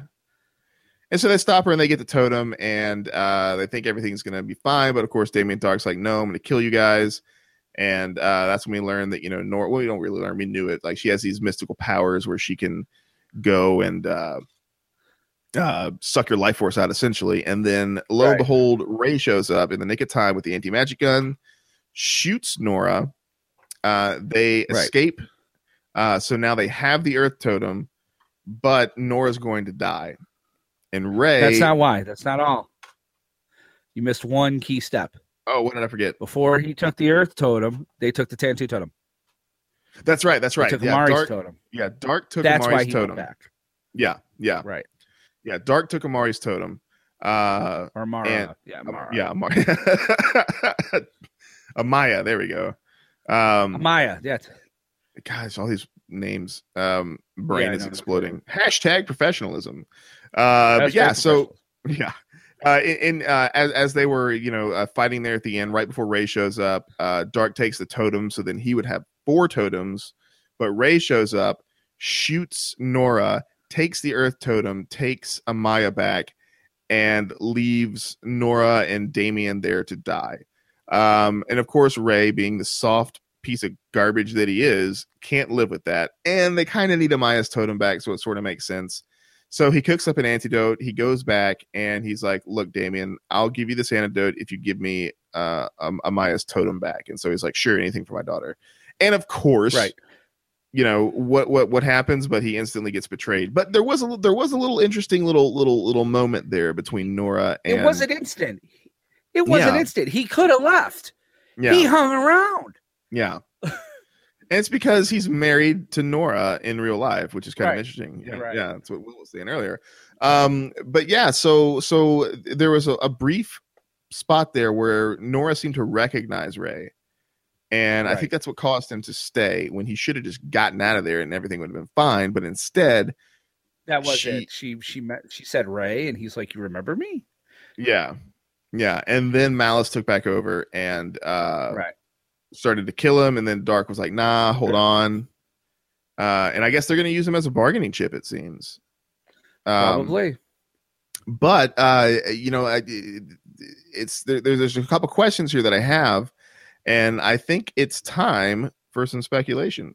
And so they stop her and they get the totem and uh they think everything's gonna be fine, but of course Damien Darhk's like, no, I'm gonna kill you guys. And uh that's when we learn that, you know, Nor well, we don't really learn, we knew it. Like she has these mystical powers where she can go and uh uh suck your life force out essentially. And then lo and behold, Ray shows up in the nick of time with the anti-magic gun, shoots Nora. Uh they Right. escape. Uh so now they have the earth totem, but Nora's going to die. And Ray That's not why. That's not all. You missed one key step. Oh, what did I forget? Before he took the Earth totem, they took the Tantu totem. That's right. That's right. took Yeah, Amari's Darhk. totem. Yeah, Darhk took That's Amari's why he totem. back. Yeah, yeah, Right. yeah. Darhk took Amari's totem. Uh, Or Mara. And- yeah, Am- Mara. yeah, Amari. Amaya. There we go. Um, Maya. Yeah. gosh, all these names. Um, brain Yeah, is know. exploding. Hashtag professionalism. Uh, but yeah. So. Yeah. Uh, in, in uh, as as they were, you know, uh, fighting there at the end, right before Ray shows up, uh, Darhk takes the totem, so then he would have four totems. But Ray shows up, shoots Nora, takes the Earth totem, takes Amaya back, and leaves Nora and Damien there to die. Um, and of course, Ray, being the soft piece of garbage that he is, can't live with that. And they kind of need Amaya's totem back, so it sort of makes sense. So he cooks up an antidote. He goes back and he's like, "Look, Damien, I'll give you this antidote if you give me uh, um, Amaya's totem back." And so he's like, "Sure, anything for my daughter." And of course, Right. You know what what what happens, but he instantly gets betrayed. But there was a there was a little interesting little little little moment there between Nora and It was an instant. It wasn't Yeah. instant. He could have left. yeah He hung around. yeah. And it's because he's married to Nora in real life, which is kind Right. of interesting. Yeah, Right. yeah, that's what Will was saying earlier. Um, but yeah, so so there was a, a brief spot there where Nora seemed to recognize Ray, and I think that's what caused him to stay when he should have just gotten out of there and everything would have been fine. But instead, That was She- it. She she met she said Ray and he's like, You remember me? yeah, yeah, and then Malice took back over and uh, right. started to kill him, and then Darhk was like, "Nah, hold on." Uh, and I guess they're going to use him as a bargaining chip. It seems. Um, Probably. but uh, you know, I, it's there, there's there's a couple questions here that I have, and I think it's time for some speculation.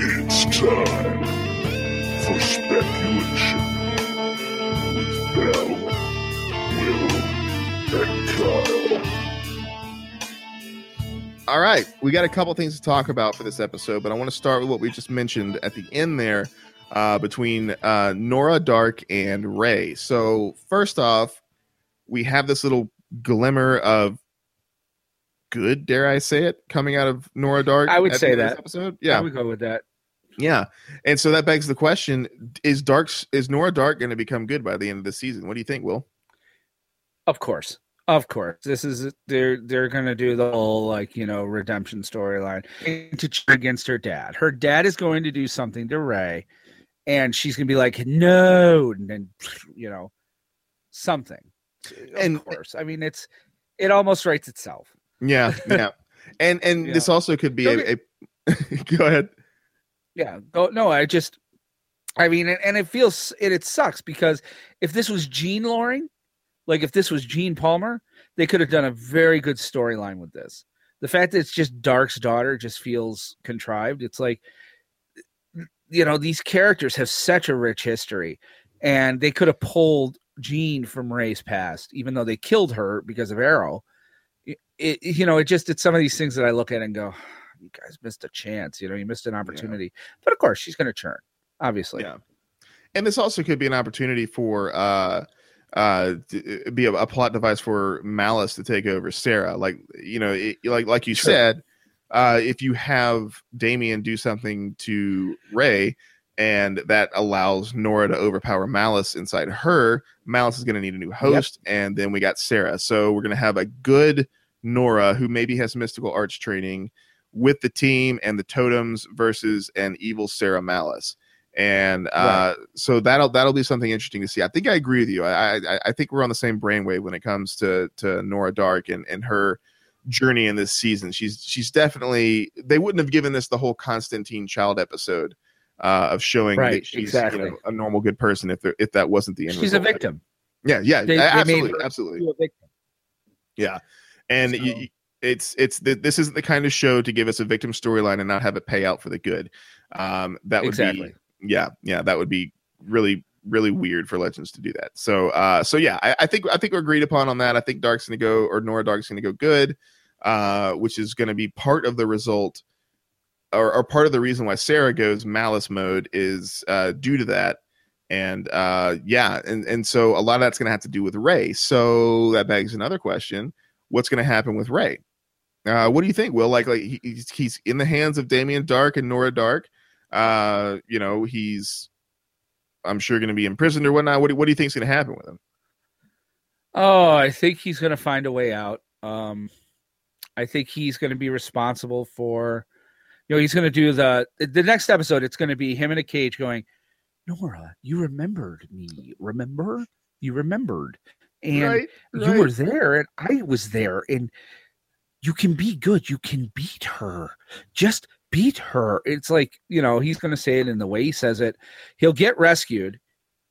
It's time for speculation with Bell, Will, and Kyle. All right, we got a couple things to talk about for this episode, but I want to start with what we just mentioned at the end there uh, between uh, Nora Darhk and Ray. So first off, we have this little glimmer of good, dare I say it, coming out of Nora Darhk. I would say the end of this that. episode. Yeah. I would go with that. yeah, and so that begs the question: Is Darhk's is Nora Darhk going to become good by the end of the season? What do you think, Will? Of course. Of course. This is they're they're gonna do the whole like, you know, redemption storyline to cheer against her dad. Her dad is going to do something to Ray, and she's gonna be like, no, and then you know, something. Of And- course. I mean it's it almost writes itself. Yeah, yeah, and and Yeah. this also could be Don't a, a go ahead. Yeah. Go no, I just I mean and, and it feels it, it sucks because if this was Jean Loring, like if this was Jean Palmer, they could have done a very good storyline with this. The fact that it's just Darhk's daughter just feels contrived. It's like you know, these characters have such a rich history and they could have pulled Jean from Ray's past, even though they killed her because of Arrow. It, it- you know, it just it's some of these things that I look at and go, you guys missed a chance. You know, you missed an opportunity. But of course, she's going to churn, obviously. Yeah. and this also could be an opportunity for uh uh be a, a plot device for malice to take over sarah like you know it, like like you said uh if you have damien do something to ray and that allows nora to overpower malice inside her malice is going to need a new host and then we got sarah so we're going to have a good Nora, who maybe has mystical arts training, with the team and the totems versus an evil Sarah Malice. And uh, right. so that'll that'll be something interesting to see. I think I agree with you. I, I, I think we're on the same brainwave when it comes to to Nora Darhk and and her journey in this season. She's she's definitely they wouldn't have given this the whole Constantine child episode uh, of showing right, that she's exactly. you know, a normal good person if if that wasn't the end. She's a victim. Yeah, yeah, they, absolutely, they absolutely. Yeah, and so. you, it's it's the, this isn't the kind of show to give us a victim storyline and not have it pay out for the good. Um, that would exactly. be yeah, yeah, that would be really really weird for Legends to do that. So uh, so yeah, I, I think I think we're agreed upon on that. I think Darhk's going to go or Nora Darhk's going to go good, uh, which is going to be part of the result. Or, or, part of the reason why Sarah goes malice mode is uh, due to that and uh yeah and and so a lot of that's going to have to do with ray so that begs another question what's going to happen with ray uh, what do you think, Will? Like, like he, he's, he's in the hands of Damien Darhk and Nora Darhk. Uh, you know, he's, I'm sure, going to be imprisoned or whatnot. What do, what do you think is going to happen with him? Oh, I think he's going to find a way out. Um, I think he's going to be responsible for, you know, he's going to do the the next episode. It's going to be him in a cage going, Nora, you remembered me. Remember? You remembered, and right, right. you were there, and I was there, and you can be good. You can beat her. Just beat her. It's like, you know, he's going to say it in the way he says it. He'll get rescued.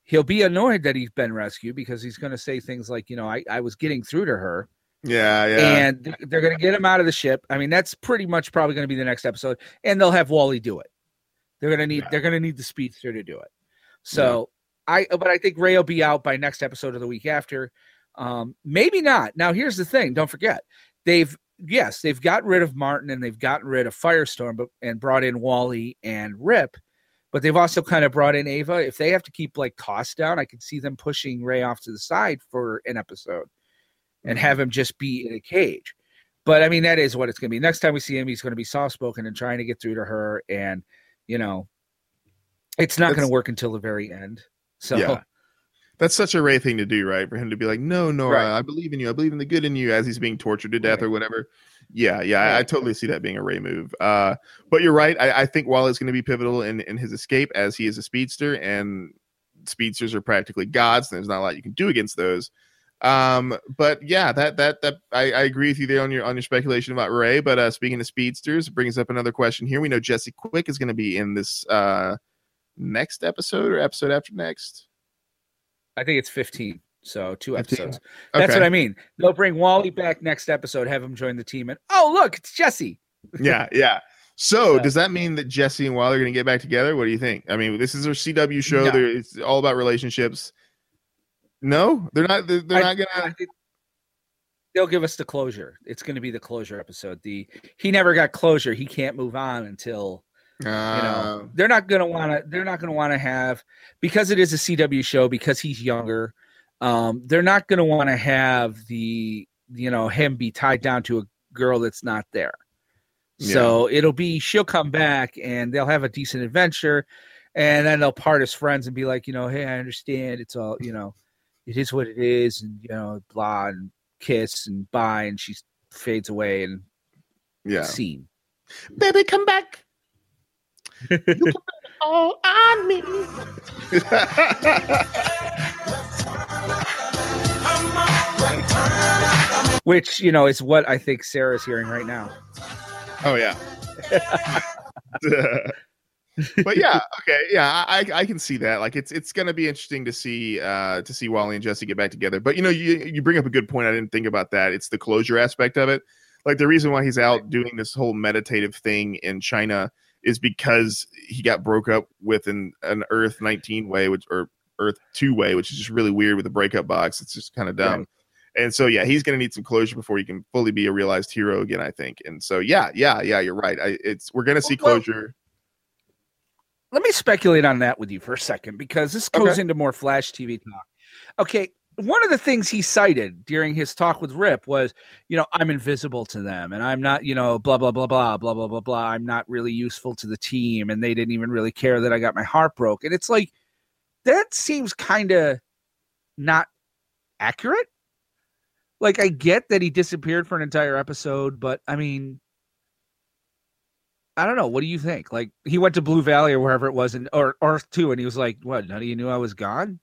He'll be annoyed that he's been rescued because he's going to say things like, you know, I, I was getting through to her. Yeah, yeah. And they're going to get him out of the ship. I mean, that's pretty much probably going to be the next episode. And they'll have Wally do it. They're going to need, yeah. they're going to need the speedster to do it. So yeah. I, but I think Ray will be out by next episode of the week after. Um, maybe not. Now, here's the thing. Don't forget, they've yes, they've got rid of Martin and they've gotten rid of Firestorm, but and brought in Wally and Rip, but they've also kind of brought in Ava. If they have to keep like costs down, I could see them pushing Ray off to the side for an episode and mm-hmm. have him just be in a cage. But I mean, that is what it's going to be. Next time we see him, he's going to be soft spoken and trying to get through to her, and you know, it's not going to work until the very end. So. Yeah that's such a Ray thing to do, right? For him to be like, "No, Nora, right. I believe in you. I believe in the good in you," as he's being tortured to death right. or whatever. Yeah, yeah, right. I, I, totally see that being a Ray move. Uh, but you're right. I, I think Wally's going to be pivotal in in his escape as he is a speedster, and speedsters are practically gods. And there's not a lot you can do against those. Um, but yeah, that that that I, I agree with you there on your on your speculation about Ray. But uh, speaking of speedsters, brings up another question here. We know Jesse Quick is going to be in this uh next episode or episode after next. I think it's 15. So two episodes. Okay. That's what I mean. They'll bring Wally back next episode, have him join the team, and oh look, it's Jesse. yeah, yeah. So does that mean that Jesse and Wally are going to get back together? What do you think? I mean, this is a CW show. No. It's all about relationships. No, they're not. They're, they're I, not to. They'll give us the closure. It's going to be the closure episode. The he never got closure. He can't move on until uh, you know, ah. they're not going to want to. They're not going to want to have because it is a CW show because he's younger. Um, they're not going to want to have the you know him be tied down to a girl that's not there. Yeah. So it'll be she'll come back and they'll have a decent adventure, and then they'll part as friends and be like, you know, hey, I understand. It's all you know, it is what it is, and you know, blah and kiss and bye, and she fades away and yeah, scene. Baby, come back you can all on me. Which, you know, is what I think Sarah's hearing right now. Oh, yeah. but yeah, okay, yeah, I I can see that. Like it's it's gonna be interesting to see uh to see Wally and Jesse get back together. But you know, you you bring up a good point. I didn't think about that. It's the closure aspect of it. Like the reason why he's out doing this whole meditative thing in China is because he got broke up with an, an Earth 19 way, which or Earth 2 way, which is just really weird with the breakup box. It's just kind of dumb. Right. And so yeah, he's going to need some closure before he can fully be a realized hero again, I think. And so yeah, yeah, yeah, you're right. I, it's we're going to see closure. Let me speculate on that with you for a second because this goes okay. into more Flash TV talk. Okay, one of the things he cited during his talk with Rip was, you know, I'm invisible to them and I'm not, you know, blah, blah, blah, blah, blah, blah, blah, blah. I'm not really useful to the team and they didn't even really care that I got my heart broke. And it's like, that seems kind of not accurate. like I get that he disappeared for an entire episode, but I mean, I don't know. What do you think? Like he went to Blue Valley or wherever it was, and or Earth Two, and he was like, "What? None of you knew I was gone."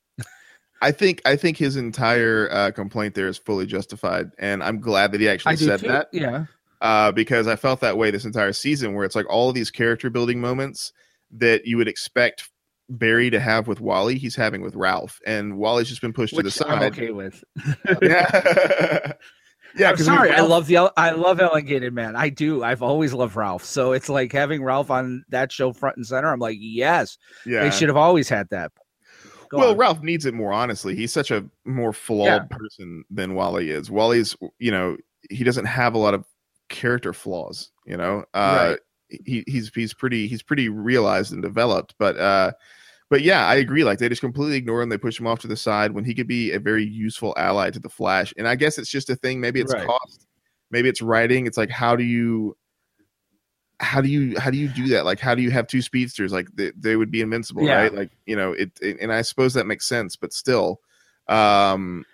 I think I think his entire uh, complaint there is fully justified, and I'm glad that he actually said too. that. Yeah, uh, because I felt that way this entire season, where it's like all of these character building moments that you would expect Barry to have with Wally, he's having with Ralph, and Wally's just been pushed Which to the side. I'm okay with. yeah, yeah. I'm sorry, I love the I love Elongated Man. I do. I've always loved Ralph. So it's like having Ralph on that show front and center. I'm like, yes, yeah. they should have always had that. Go well, on. Ralph needs it more honestly. He's such a more flawed yeah. person than Wally is. Wally's, you know, he doesn't have a lot of character flaws. You know, uh, right. he he's he's pretty he's pretty realized and developed. But uh, but yeah, I agree. Like they just completely ignore him. They push him off to the side when he could be a very useful ally to the Flash. And I guess it's just a thing. Maybe it's right. cost. Maybe it's writing. It's like how do you how do you how do you do that like how do you have two speedsters like they, they would be invincible yeah. right like you know it, it, and i suppose that makes sense but still um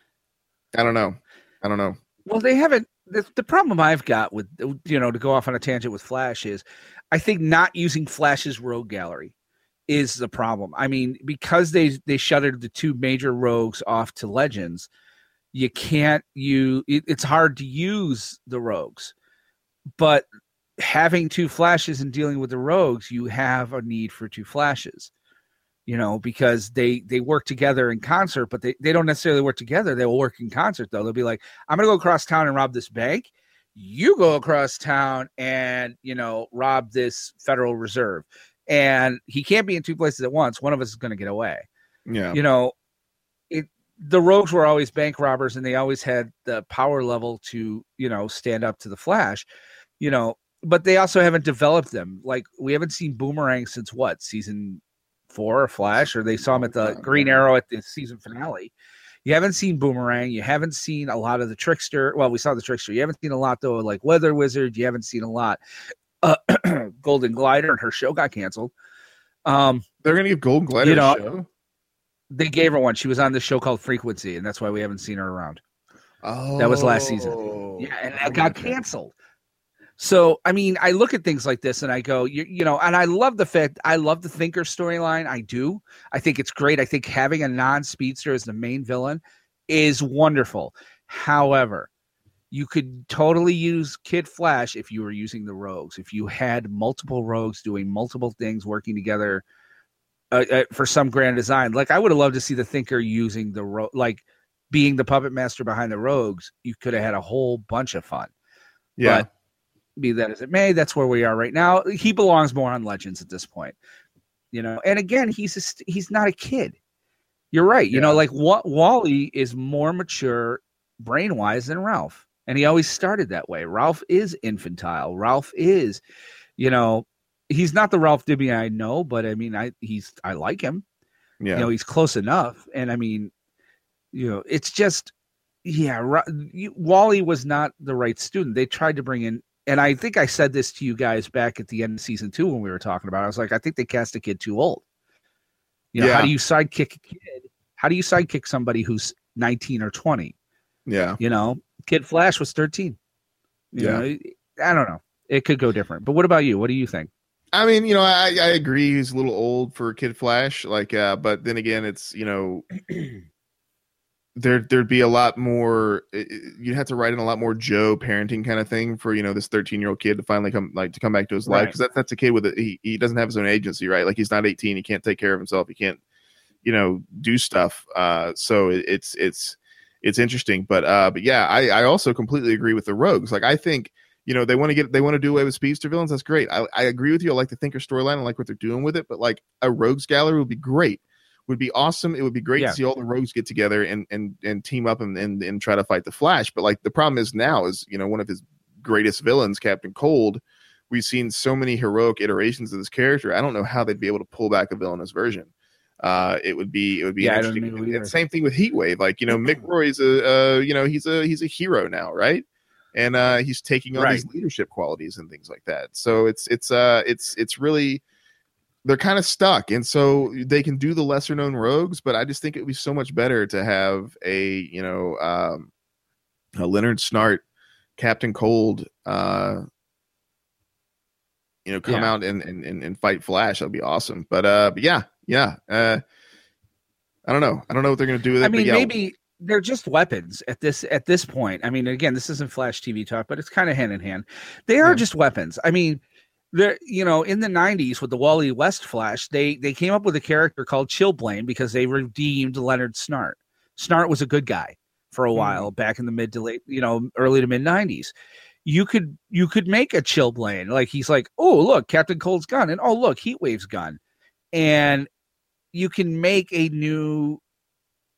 i don't know i don't know well they haven't the, the problem i've got with you know to go off on a tangent with flash is i think not using flash's rogue gallery is the problem i mean because they they shuttered the two major rogues off to legends you can't you it, it's hard to use the rogues but having two flashes and dealing with the rogues, you have a need for two flashes. You know, because they they work together in concert, but they, they don't necessarily work together. They will work in concert though. They'll be like, I'm gonna go across town and rob this bank. You go across town and you know rob this Federal Reserve. And he can't be in two places at once. One of us is gonna get away. Yeah. You know, it the rogues were always bank robbers and they always had the power level to, you know, stand up to the flash. You know, but they also haven't developed them. Like we haven't seen Boomerang since what season four or Flash, or they saw him at the Green Arrow at the season finale. You haven't seen Boomerang. You haven't seen a lot of the Trickster. Well, we saw the Trickster. You haven't seen a lot though, like Weather Wizard. You haven't seen a lot. Uh, Golden Glider and her show got canceled. Um, They're gonna give Golden Glider you know, a show. They gave her one. She was on the show called Frequency, and that's why we haven't seen her around. Oh, that was last season. Yeah, and that got canceled. So, I mean, I look at things like this and I go, you, you know, and I love the fact I love the Thinker storyline. I do. I think it's great. I think having a non speedster as the main villain is wonderful. However, you could totally use Kid Flash if you were using the rogues. If you had multiple rogues doing multiple things, working together uh, uh, for some grand design. Like I would have loved to see the Thinker using the ro- like being the puppet master behind the rogues. You could have had a whole bunch of fun. Yeah. But be that as it may, that's where we are right now. He belongs more on Legends at this point, you know. And again, he's a, he's not a kid. You're right. You yeah. know, like what Wally is more mature brain wise than Ralph, and he always started that way. Ralph is infantile. Ralph is, you know, he's not the Ralph Dibny I know, but I mean, I he's I like him. Yeah, you know, he's close enough, and I mean, you know, it's just yeah, Wally was not the right student. They tried to bring in and I think I said this to you guys back at the end of season two when we were talking about. It. I was like, I think they cast a kid too old. You know, yeah. how do you sidekick a kid? How do you sidekick somebody who's 19 or 20? Yeah. You know, Kid Flash was 13. You yeah. Know, I don't know. It could go different. But what about you? What do you think? I mean, you know, I, I agree he's a little old for Kid Flash. Like, uh, but then again, it's you know, there there'd be a lot more you'd have to write in a lot more joe parenting kind of thing for you know this 13 year old kid to finally come like to come back to his life because that, that's a kid with a he, he doesn't have his own agency right like he's not 18 he can't take care of himself he can't you know do stuff uh so it, it's it's it's interesting but uh but yeah i i also completely agree with the rogues like i think you know they want to get they want to do away with speedster villains that's great I, I agree with you i like the thinker storyline i like what they're doing with it but like a rogues gallery would be great would be awesome. It would be great yeah. to see all the rogues get together and and and team up and, and and try to fight the Flash. But like the problem is now is you know one of his greatest villains, Captain Cold. We've seen so many heroic iterations of this character. I don't know how they'd be able to pull back a villainous version. Uh, it would be it would be yeah, interesting. And same thing with Heatwave. Like you know, Mick Rory's a uh, you know he's a he's a hero now, right? And uh, he's taking on right. these leadership qualities and things like that. So it's it's uh it's it's really they're kind of stuck and so they can do the lesser known rogues but i just think it would be so much better to have a you know um uh, Leonard Snart, Captain Cold, uh, you know, come Yeah. out and, and and and fight Flash. That'd be awesome. But uh, but yeah, yeah. Uh, I don't know. I don't know what they're gonna do with it. I mean, yeah, maybe they're just weapons at this at this point. I mean, again, this isn't Flash TV talk, but it's kind of hand in hand. They are Yeah. just weapons. I mean, they're you know in the '90s with the Wally West Flash, they they came up with a character called Chillblaine because they redeemed Leonard Snart. Snart was a good guy for a Mhm. while back in the mid to late, you know, early to mid '90s. You could you could make a Chillblaine like he's like, oh look, Captain Cold's gun, and oh look, Heatwave's gun, and you can make a new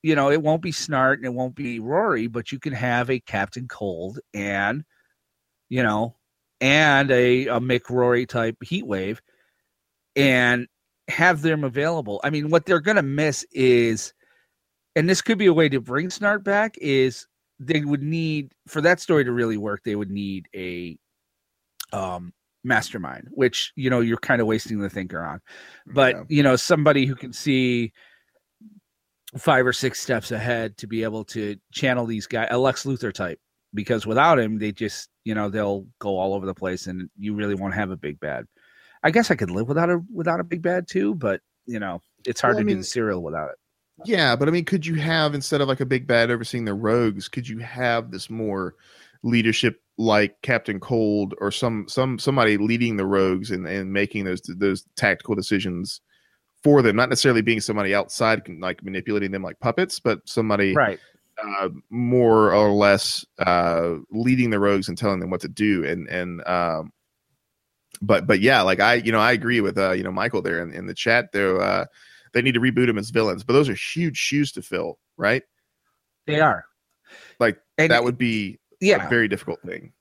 you know, it won't be Snart and it won't be Rory, but you can have a Captain Cold and, you know, and a, a Mick Rory type heat wave and have them available. I mean, what they're going to miss is, and this could be a way to bring Snart back, is they would need, for that story to really work, they would need a um mastermind, which, you know, you're kind of wasting the thinker on. But, yeah. you know, somebody who can see five or six steps ahead to be able to channel these guys, a Lex Luthor type, because without him, they just, you know, they'll go all over the place and you really won't have a big bad. I guess I could live without a without a big bad too, but you know, it's hard Well, I to do mean- the serial without it. Yeah, but I mean, could you have instead of like a big bad overseeing the rogues, could you have this more leadership like Captain Cold or some some somebody leading the rogues and, and making those those tactical decisions for them, not necessarily being somebody outside like manipulating them like puppets, but somebody Right. uh, more or less uh, leading the rogues and telling them what to do. And and um, but but yeah, like I you know I agree with uh, you know Michael there in, in the chat there. Uh, they need to reboot them as villains, but those are huge shoes to fill, right? They are. Like, and that would be yeah, a very difficult thing.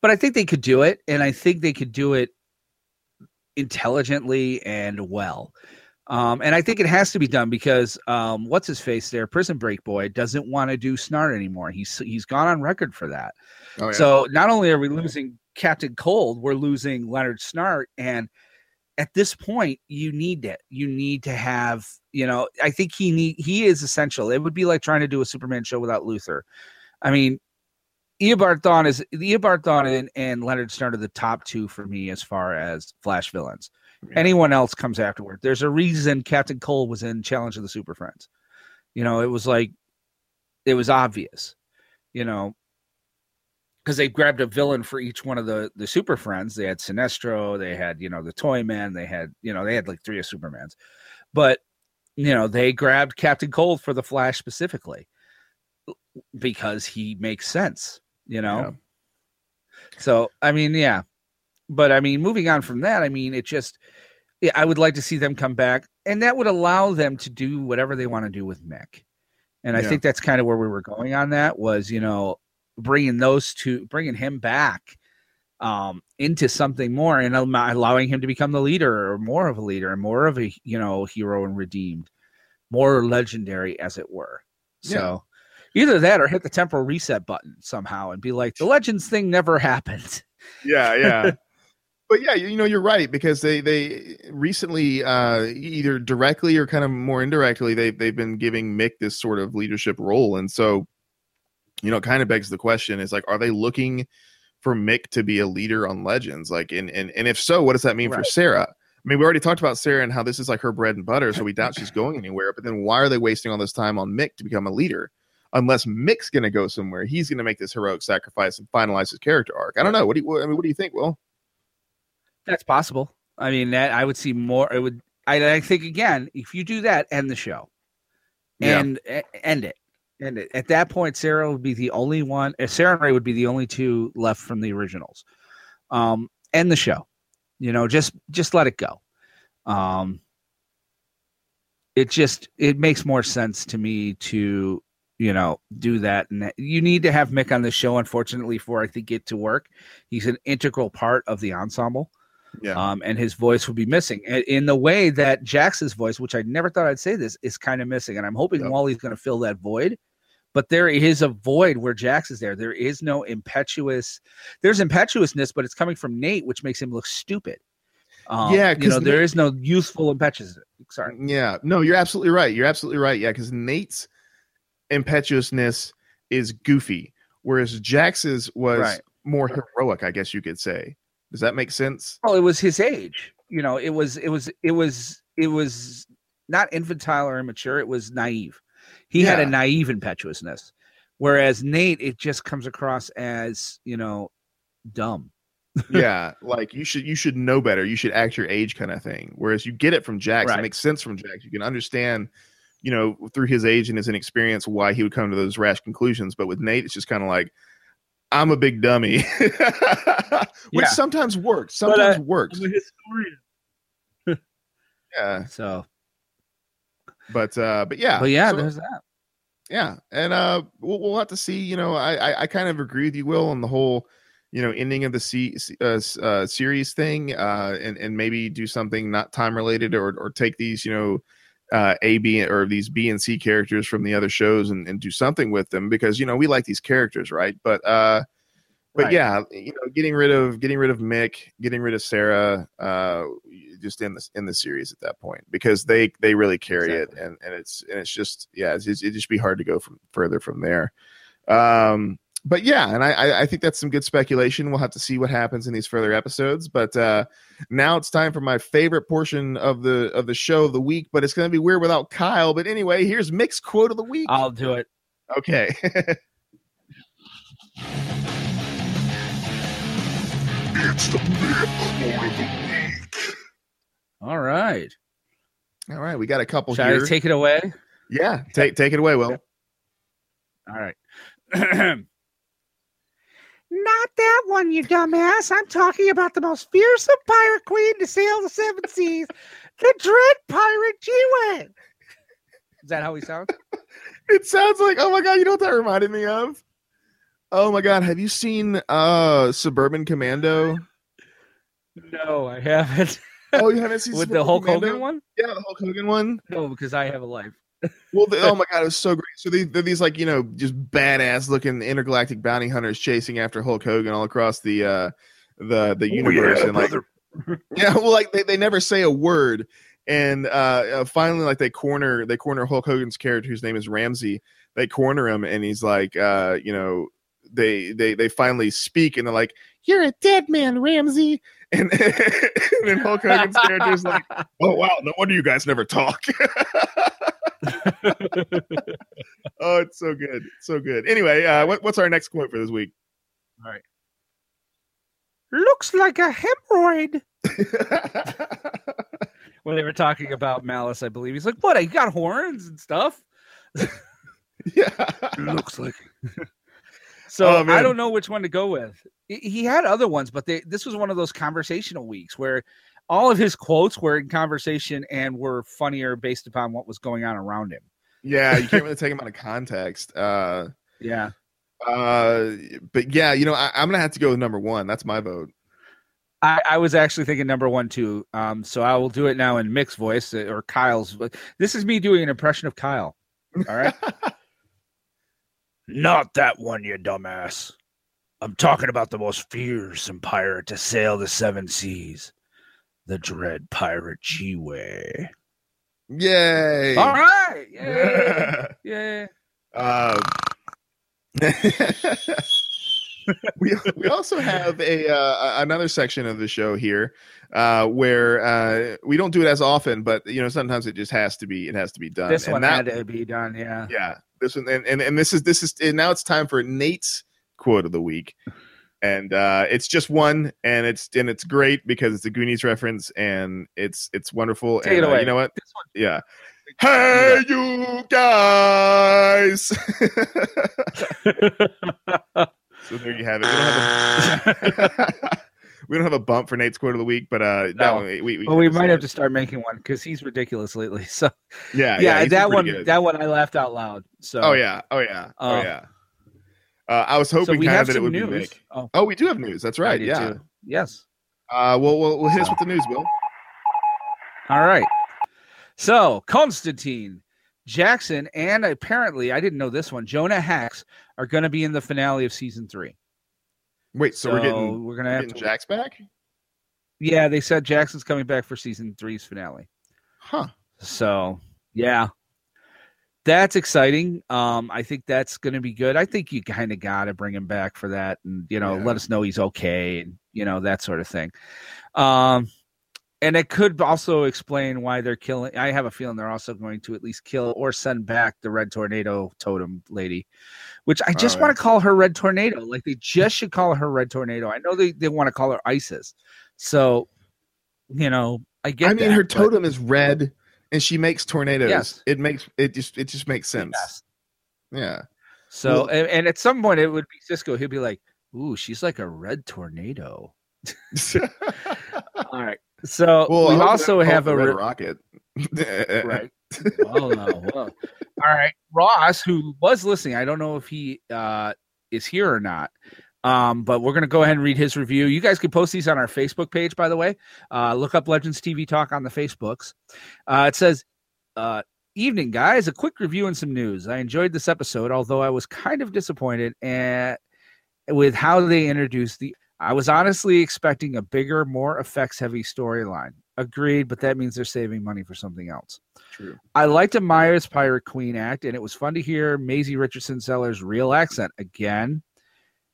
but I think they could do it, and I think they could do it intelligently and well. Um, and I think it has to be done because um, what's his face there, Prison Break boy, doesn't want to do Snart anymore. He's he's gone on record for that. Oh, yeah. So not only are we losing Captain Cold, we're losing Leonard Snart, and at this point, you need it. You need to have, you know, I think he need he is essential. It would be like trying to do a Superman show without Luthor. I mean, Eobard Thawne is Eobard Thawne and, and Leonard Snart are the top two for me as far as Flash villains. Yeah. Anyone else comes afterward. There's a reason Captain Cold was in Challenge of the Super Friends. You know, it was like it was obvious. You know, because they grabbed a villain for each one of the the super friends. They had Sinestro, they had you know the Toy Man, they had you know they had like three of Supermans, but you know they grabbed Captain Cold for the Flash specifically because he makes sense. You know, Yeah. so I mean, yeah, but I mean, moving on from that, I mean, it just yeah, I would like to see them come back, and that would allow them to do whatever they want to do with Mick. And I Yeah. think that's kind of where we were going on that was, you know, bringing those two, bringing him back um, into something more and allowing him to become the leader or more of a leader and more of a, you know, hero and redeemed, more legendary as it were. So either that or hit the temporal reset button somehow and be like, the legends thing never happened. yeah, yeah. but yeah, you, you know, you're right because they they recently uh either directly or kind of more indirectly they they've been giving Mick this sort of leadership role, and so you know, it kind of begs the question: is like, are they looking for Mick to be a leader on Legends? Like, and and and if so, what does that mean for Sarah? I mean, we already talked about Sarah and how this is like her bread and butter, so we doubt she's going anywhere. But then why are they wasting all this time on Mick to become a leader? Unless Mick's going to go somewhere, he's going to make this heroic sacrifice and finalize his character arc. I don't know. What do you? I mean, what do you think? Will? That's possible. I mean, that I would see more. It would. I, I think again, if you do that, end the show, Yeah. and e- end it. And at that point, Sarah would be the only one. uh, Sarah and Ray would be the only two left from the originals. Um, end the show. You know, just just let it go. Um, it just it makes more sense to me to you know do that, and you need to have Mick on the show. Unfortunately, for I think it to work, he's an integral part of the ensemble Yeah. um, and his voice would be missing in the way that Jax's voice, which I never thought I'd say this, is kind of missing. And I'm hoping Yep. Wally's going to fill that void. But there is a void where Jax is there. There is no impetuous. There's impetuousness, but it's coming from Nate, which makes him look stupid. Um, Yeah, You know there Nate- is no youthful impetuousness. Sorry, Yeah, no, you're absolutely right. You're absolutely right. Yeah, because Nate's impetuousness is goofy, whereas Jax's was Right. more heroic, I guess you could say. Does that make sense? Well, it was his age. You know, it was it was it was it was not infantile or immature. It was naive. He had a naive impetuousness, whereas Nate, it just comes across as you know, dumb. yeah, like you should you should know better. You should act your age kind of thing. Whereas you get it from Jax, Right. it makes sense from Jax. You can understand, you know, through his age and his inexperience why he would come to those rash conclusions. But with Nate, it's just kind of like I'm a big dummy, which Yeah. sometimes works. But, uh, Sometimes works. historian. Yeah, So, but uh, but yeah, but yeah, so- there's that. yeah and uh we'll, we'll have to see you know I, I i kind of agree with you will on the whole you know ending of the C, uh, uh series thing uh and and maybe do something not time related or or take these you know uh a b or these b and c characters from the other shows and, and do something with them because you know we like these characters right but uh but Right. yeah you know getting rid of getting rid of mick getting rid of sarah uh just in this in the series at that point because they they really carry Exactly. it and and it's and it's just yeah it's, it's, it'd just be hard to go from further from there um but yeah and I, I i think that's some good speculation we'll have to see what happens in these further episodes but uh now it's time for my favorite portion of the of the show of the week but it's going to be weird without kyle but anyway here's mixed quote of the week I'll do it. okay It's the Mick Quote of the Week. All right. all right we got a couple Shall here I take it away? yeah take take it away will All right. Not that one, you dumbass. I'm talking about the most fearsome pirate queen to sail the seven seas, the dread pirate Jiwe. Is that how he sounds? It sounds like oh my god, you know what that reminded me of? Oh my god, have you seen uh Suburban Commando? No, I haven't. Oh, you haven't seen With the Suburban Hulk Commando? Hogan one? Yeah, the Hulk Hogan one. No, because I have a life. Well, the, oh my god, it was so great. So they, they're these like you know just badass looking intergalactic bounty hunters chasing after Hulk Hogan all across the uh the the universe and like yeah, well, like they, they never say a word. And uh, uh, finally, like they corner they corner Hulk Hogan's character, whose name is Ramsey. They corner him, and he's like, uh, you know, they they they finally speak, and they're like, "You're a dead man, Ramsey." And, and then Hulk Hogan's character is like, "Oh wow, no wonder you guys never talk." oh, it's so good, so good. Anyway, uh, what, what's our next quote for this week? All right, looks like a hemorrhoid. When they were talking about Malice, I believe he's like, "What? I got horns and stuff." yeah. Looks like. So Oh, I don't know which one to go with. He- had other ones, but they, this was one of those conversational weeks where all of his quotes were in conversation and were funnier based upon what was going on around him. Yeah, you can't really take him out of context. Uh, Yeah. uh, but yeah, you know, I, I'm gonna have to go with number one. That's my vote. I, I was actually thinking number one too. Um, so I will do it now in mixed voice uh, or Kyle's. This is me doing an impression of Kyle. All right. Not that one, you dumbass. I'm talking about the most fearsome pirate to sail the seven seas, the dread pirate Jiwe. Yay! All right. Yeah. Yeah. Um, we we also have a uh, another section of the show here uh, where uh, we don't do it as often, but you know sometimes it just has to be it has to be done. This And one that- had to be done. Yeah. yeah, this one and, and and this is this is and now it's time for Nate's quote of the week. And uh, it's just one, and it's and it's great because it's a Goonies reference, and it's it's wonderful. Take and it uh, away. you know what? Yeah. Hey, you guys! so there you have it. We don't have a, we don't have a bump for Nate's quote of the week, but uh, that No. one we we, well, we might have to start making one because he's ridiculous lately. So Yeah, yeah, he's that one, good. that one, I laughed out loud. So Oh yeah, oh yeah, oh Uh, yeah. Uh, I was hoping we kind of that it would news. be Nick. Oh, Oh, we do have news. That's right. Yeah. too. Yes. Uh, well, we'll we'll hit us with the news, Will. All right. So Constantine, Jackson, and apparently I didn't know this one. Jonah Hex are going to be in the finale of season three. Wait, so, we're getting, we're gonna we're have getting to. Jack's back? Yeah, they said Jackson's coming back for season three's finale. Huh. So yeah, that's exciting. Um, I think that's going to be good. I think you kind of got to bring him back for that, and you know, Yeah. let us know he's okay, and you know that sort of thing. Um, and it could also explain why they're killing. I have a feeling they're also going to at least kill or send back the Red Tornado Totem lady, which I just Oh, want yeah. to call her Red Tornado. Like they just should call her Red Tornado. I know they, they want to call her ISIS. So, you know, I get I mean, that, her but- totem is red, and she makes tornadoes. Yes. It makes it just it just makes sense. Yes. Yeah. So, Well- and, and at some point it would be Cisco. He'd be like, "Ooh, she's like a red tornado." All right. So well, we also have a red re- rocket. right. well, no, well. All right, Ross, who was listening, I don't know if he uh, is here or not. Um, but we're gonna go ahead and read his review. You guys can post these on our Facebook page, by the way. Uh, look up Legends TV Talk on the Facebooks. Uh, it says, uh, "Evening, guys. A quick review and some news. I enjoyed this episode, although I was kind of disappointed at with how they introduced the. I was honestly expecting a bigger, more effects-heavy storyline. Agreed, but that means they're saving money for something else." True. I liked Amaya's Pirate Queen act, and it was fun to hear Maisie Richardson Sellers' real accent again.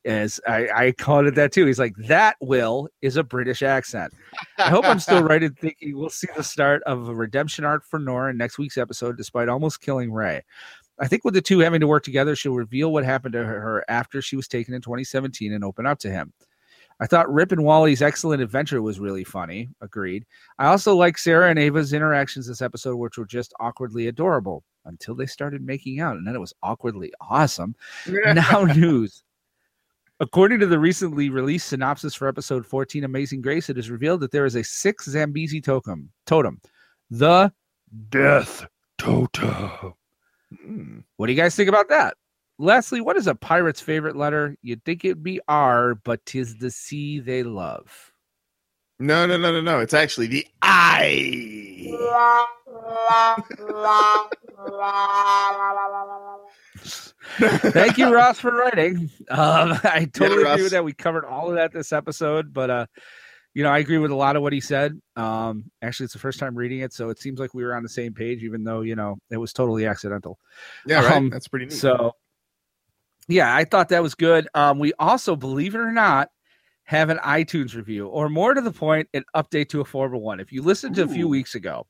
As I, I called it that too. He's like, that will is a British accent. I hope I'm still right in thinking we'll see the start of a redemption arc for Nora in next week's episode, despite almost killing Ray. I think with the two having to work together, she'll reveal what happened to her after she was taken in 2017 and open up to him. I thought Rip and Wally's excellent adventure was really funny. Agreed. I also like Sarah and Ava's interactions this episode, which were just awkwardly adorable until they started making out, and then it was awkwardly awesome. now news. According to the recently released synopsis for episode 14, Amazing Grace, it is revealed that there is a sixth Zambesi totem, totem, the Death Totem. Hmm. What do you guys think about that? Leslie, what is a pirate's favorite letter? You'd think it'd be R, but tis the C they love. No, no, no, no, no. It's actually the I. Thank you, Ross, for writing. Um, I totally Ross. agree with that. We covered all of that this episode, but uh, you know, I agree with a lot of what he said. Um, actually, it's the first time reading it, so it seems like we were on the same page, even though you know it was totally accidental. Yeah, right. Um, That's pretty neat. So, yeah, I thought that was good. Um, we also, believe it or not, have an iTunes review, or more to the point, an update to a Formula One. If you listened to a few weeks ago,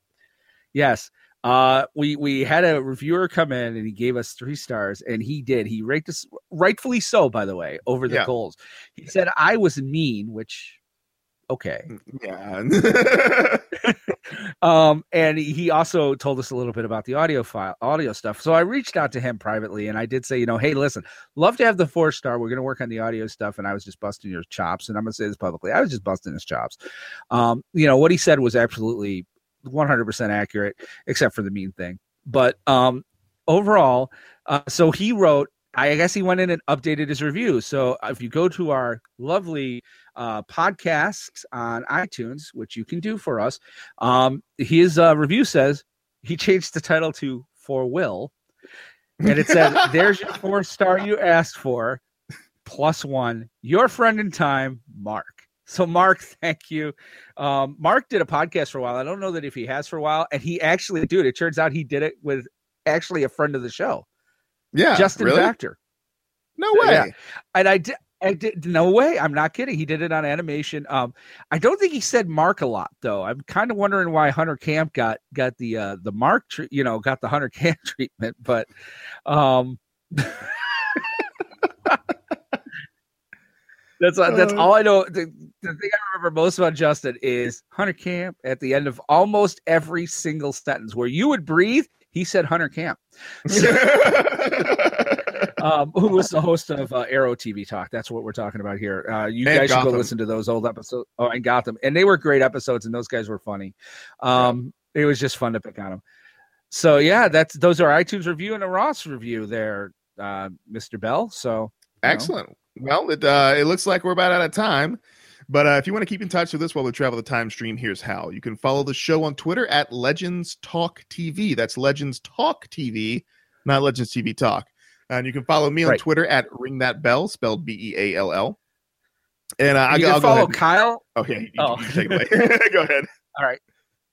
yes, uh, we we had a reviewer come in and he gave us three stars, and he did. He ranked us rightfully so, by the way, over the Yeah. goals. He said I was mean, which okay. yeah. um and he also told us a little bit about the audio file audio stuff. So i reached out to him privately and i did say you know hey listen love to have the four star. We're going to work on the audio stuff. And i was just busting your chops. And i'm going to say this publicly i was just busting his chops. Um you know what he said was absolutely 100% accurate except for the mean thing. But um overall uh, so he wrote i guess he went in and updated his review so if you go to our lovely uh, podcast on itunes which you can do for us um, his uh, review says he changed the title to For Will, and it said, "There's your four star you asked for, plus one. Your friend in time, Mark." So, Mark, thank you. Um, Mark did a podcast for a while. I don't know that if he has for a while, and he actually, dude, it turns out he did it with actually a friend of the show, yeah. Justin really? Factor. No way. Yeah. And I did. I did no way. I'm not kidding. He did it on animation. Um, I don't think he said Mark a lot though. I'm kind of wondering why Hunter Camp got got the uh the Mark, tre- you know, got the Hunter Camp treatment. But, um, that's uh, that's Uh. all I know. The, the thing I remember most about Justin is Hunter Camp at the end of almost every single sentence where you would breathe. He said Hunter Camp. um, who was the host of uh, Arrow TV Talk. That's what we're talking about here. Uh, you And guys should go listen to those old episodes. Oh, and Gotham, and they were great episodes, and those guys were funny. Um, It was just fun to pick on them. So yeah, that's those are iTunes review and a Ross review there, uh, Mr. Beall. So you know. Excellent. Well, it uh, it looks like we're about out of time. But uh, if you want to keep in touch with us while we travel the time stream, here's how. You can follow the show on Twitter at Legends Talk TV. That's Legends Talk TV, not Legends TV Talk. And you can follow me on Right. Twitter at Ring That Beall, spelled B E A L L. And uh, I'll, you go- can I'll go follow ahead. Kyle. You, Oh. you take it away. go ahead. All right.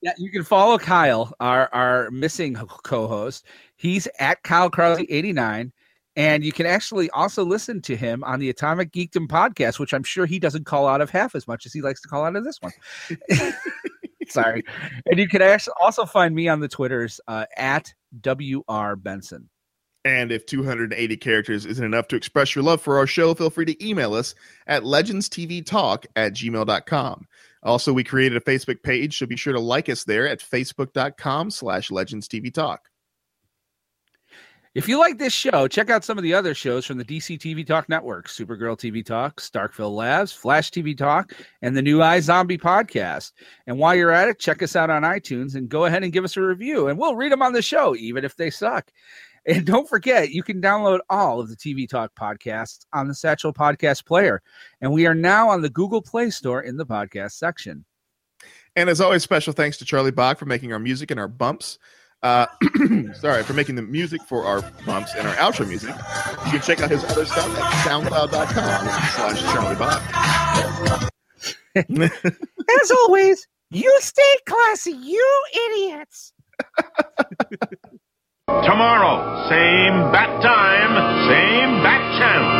Yeah, you can follow Kyle, our our missing co-host. He's at Kyle Crosby eighty nine, and you can actually also listen to him on the Atomic Geekdom podcast, which I'm sure he doesn't call out of half as much as he likes to call out of this one. Sorry, and you can also find me on the Twitters uh, at wr benson. And if 280 characters isn't enough to express your love for our show, feel free to email us at legendstvtalk at gmail.com. Also, we created a Facebook page, so be sure to like us there at facebook.com slash legendstvtalk. If you like this show, check out some of the other shows from the DC TV Talk Network Supergirl TV Talk, Starkville Labs, Flash TV Talk, and the new iZombie podcast. And while you're at it, check us out on iTunes and go ahead and give us a review, and we'll read them on the show, even if they suck. And don't forget, you can download all of the TV Talk podcasts on the Satchel Podcast Player. And we are now on the Google Play Store in the podcast section. And as always, special thanks to Charlie Bach for making our music and our bumps. Uh, sorry, for making the music for our bumps and our outro music. You can check out his other stuff at soundcloud.com slash Charlie Bach. As always, you stay classy, you idiots. Tomorrow, same bat time, same bat channel.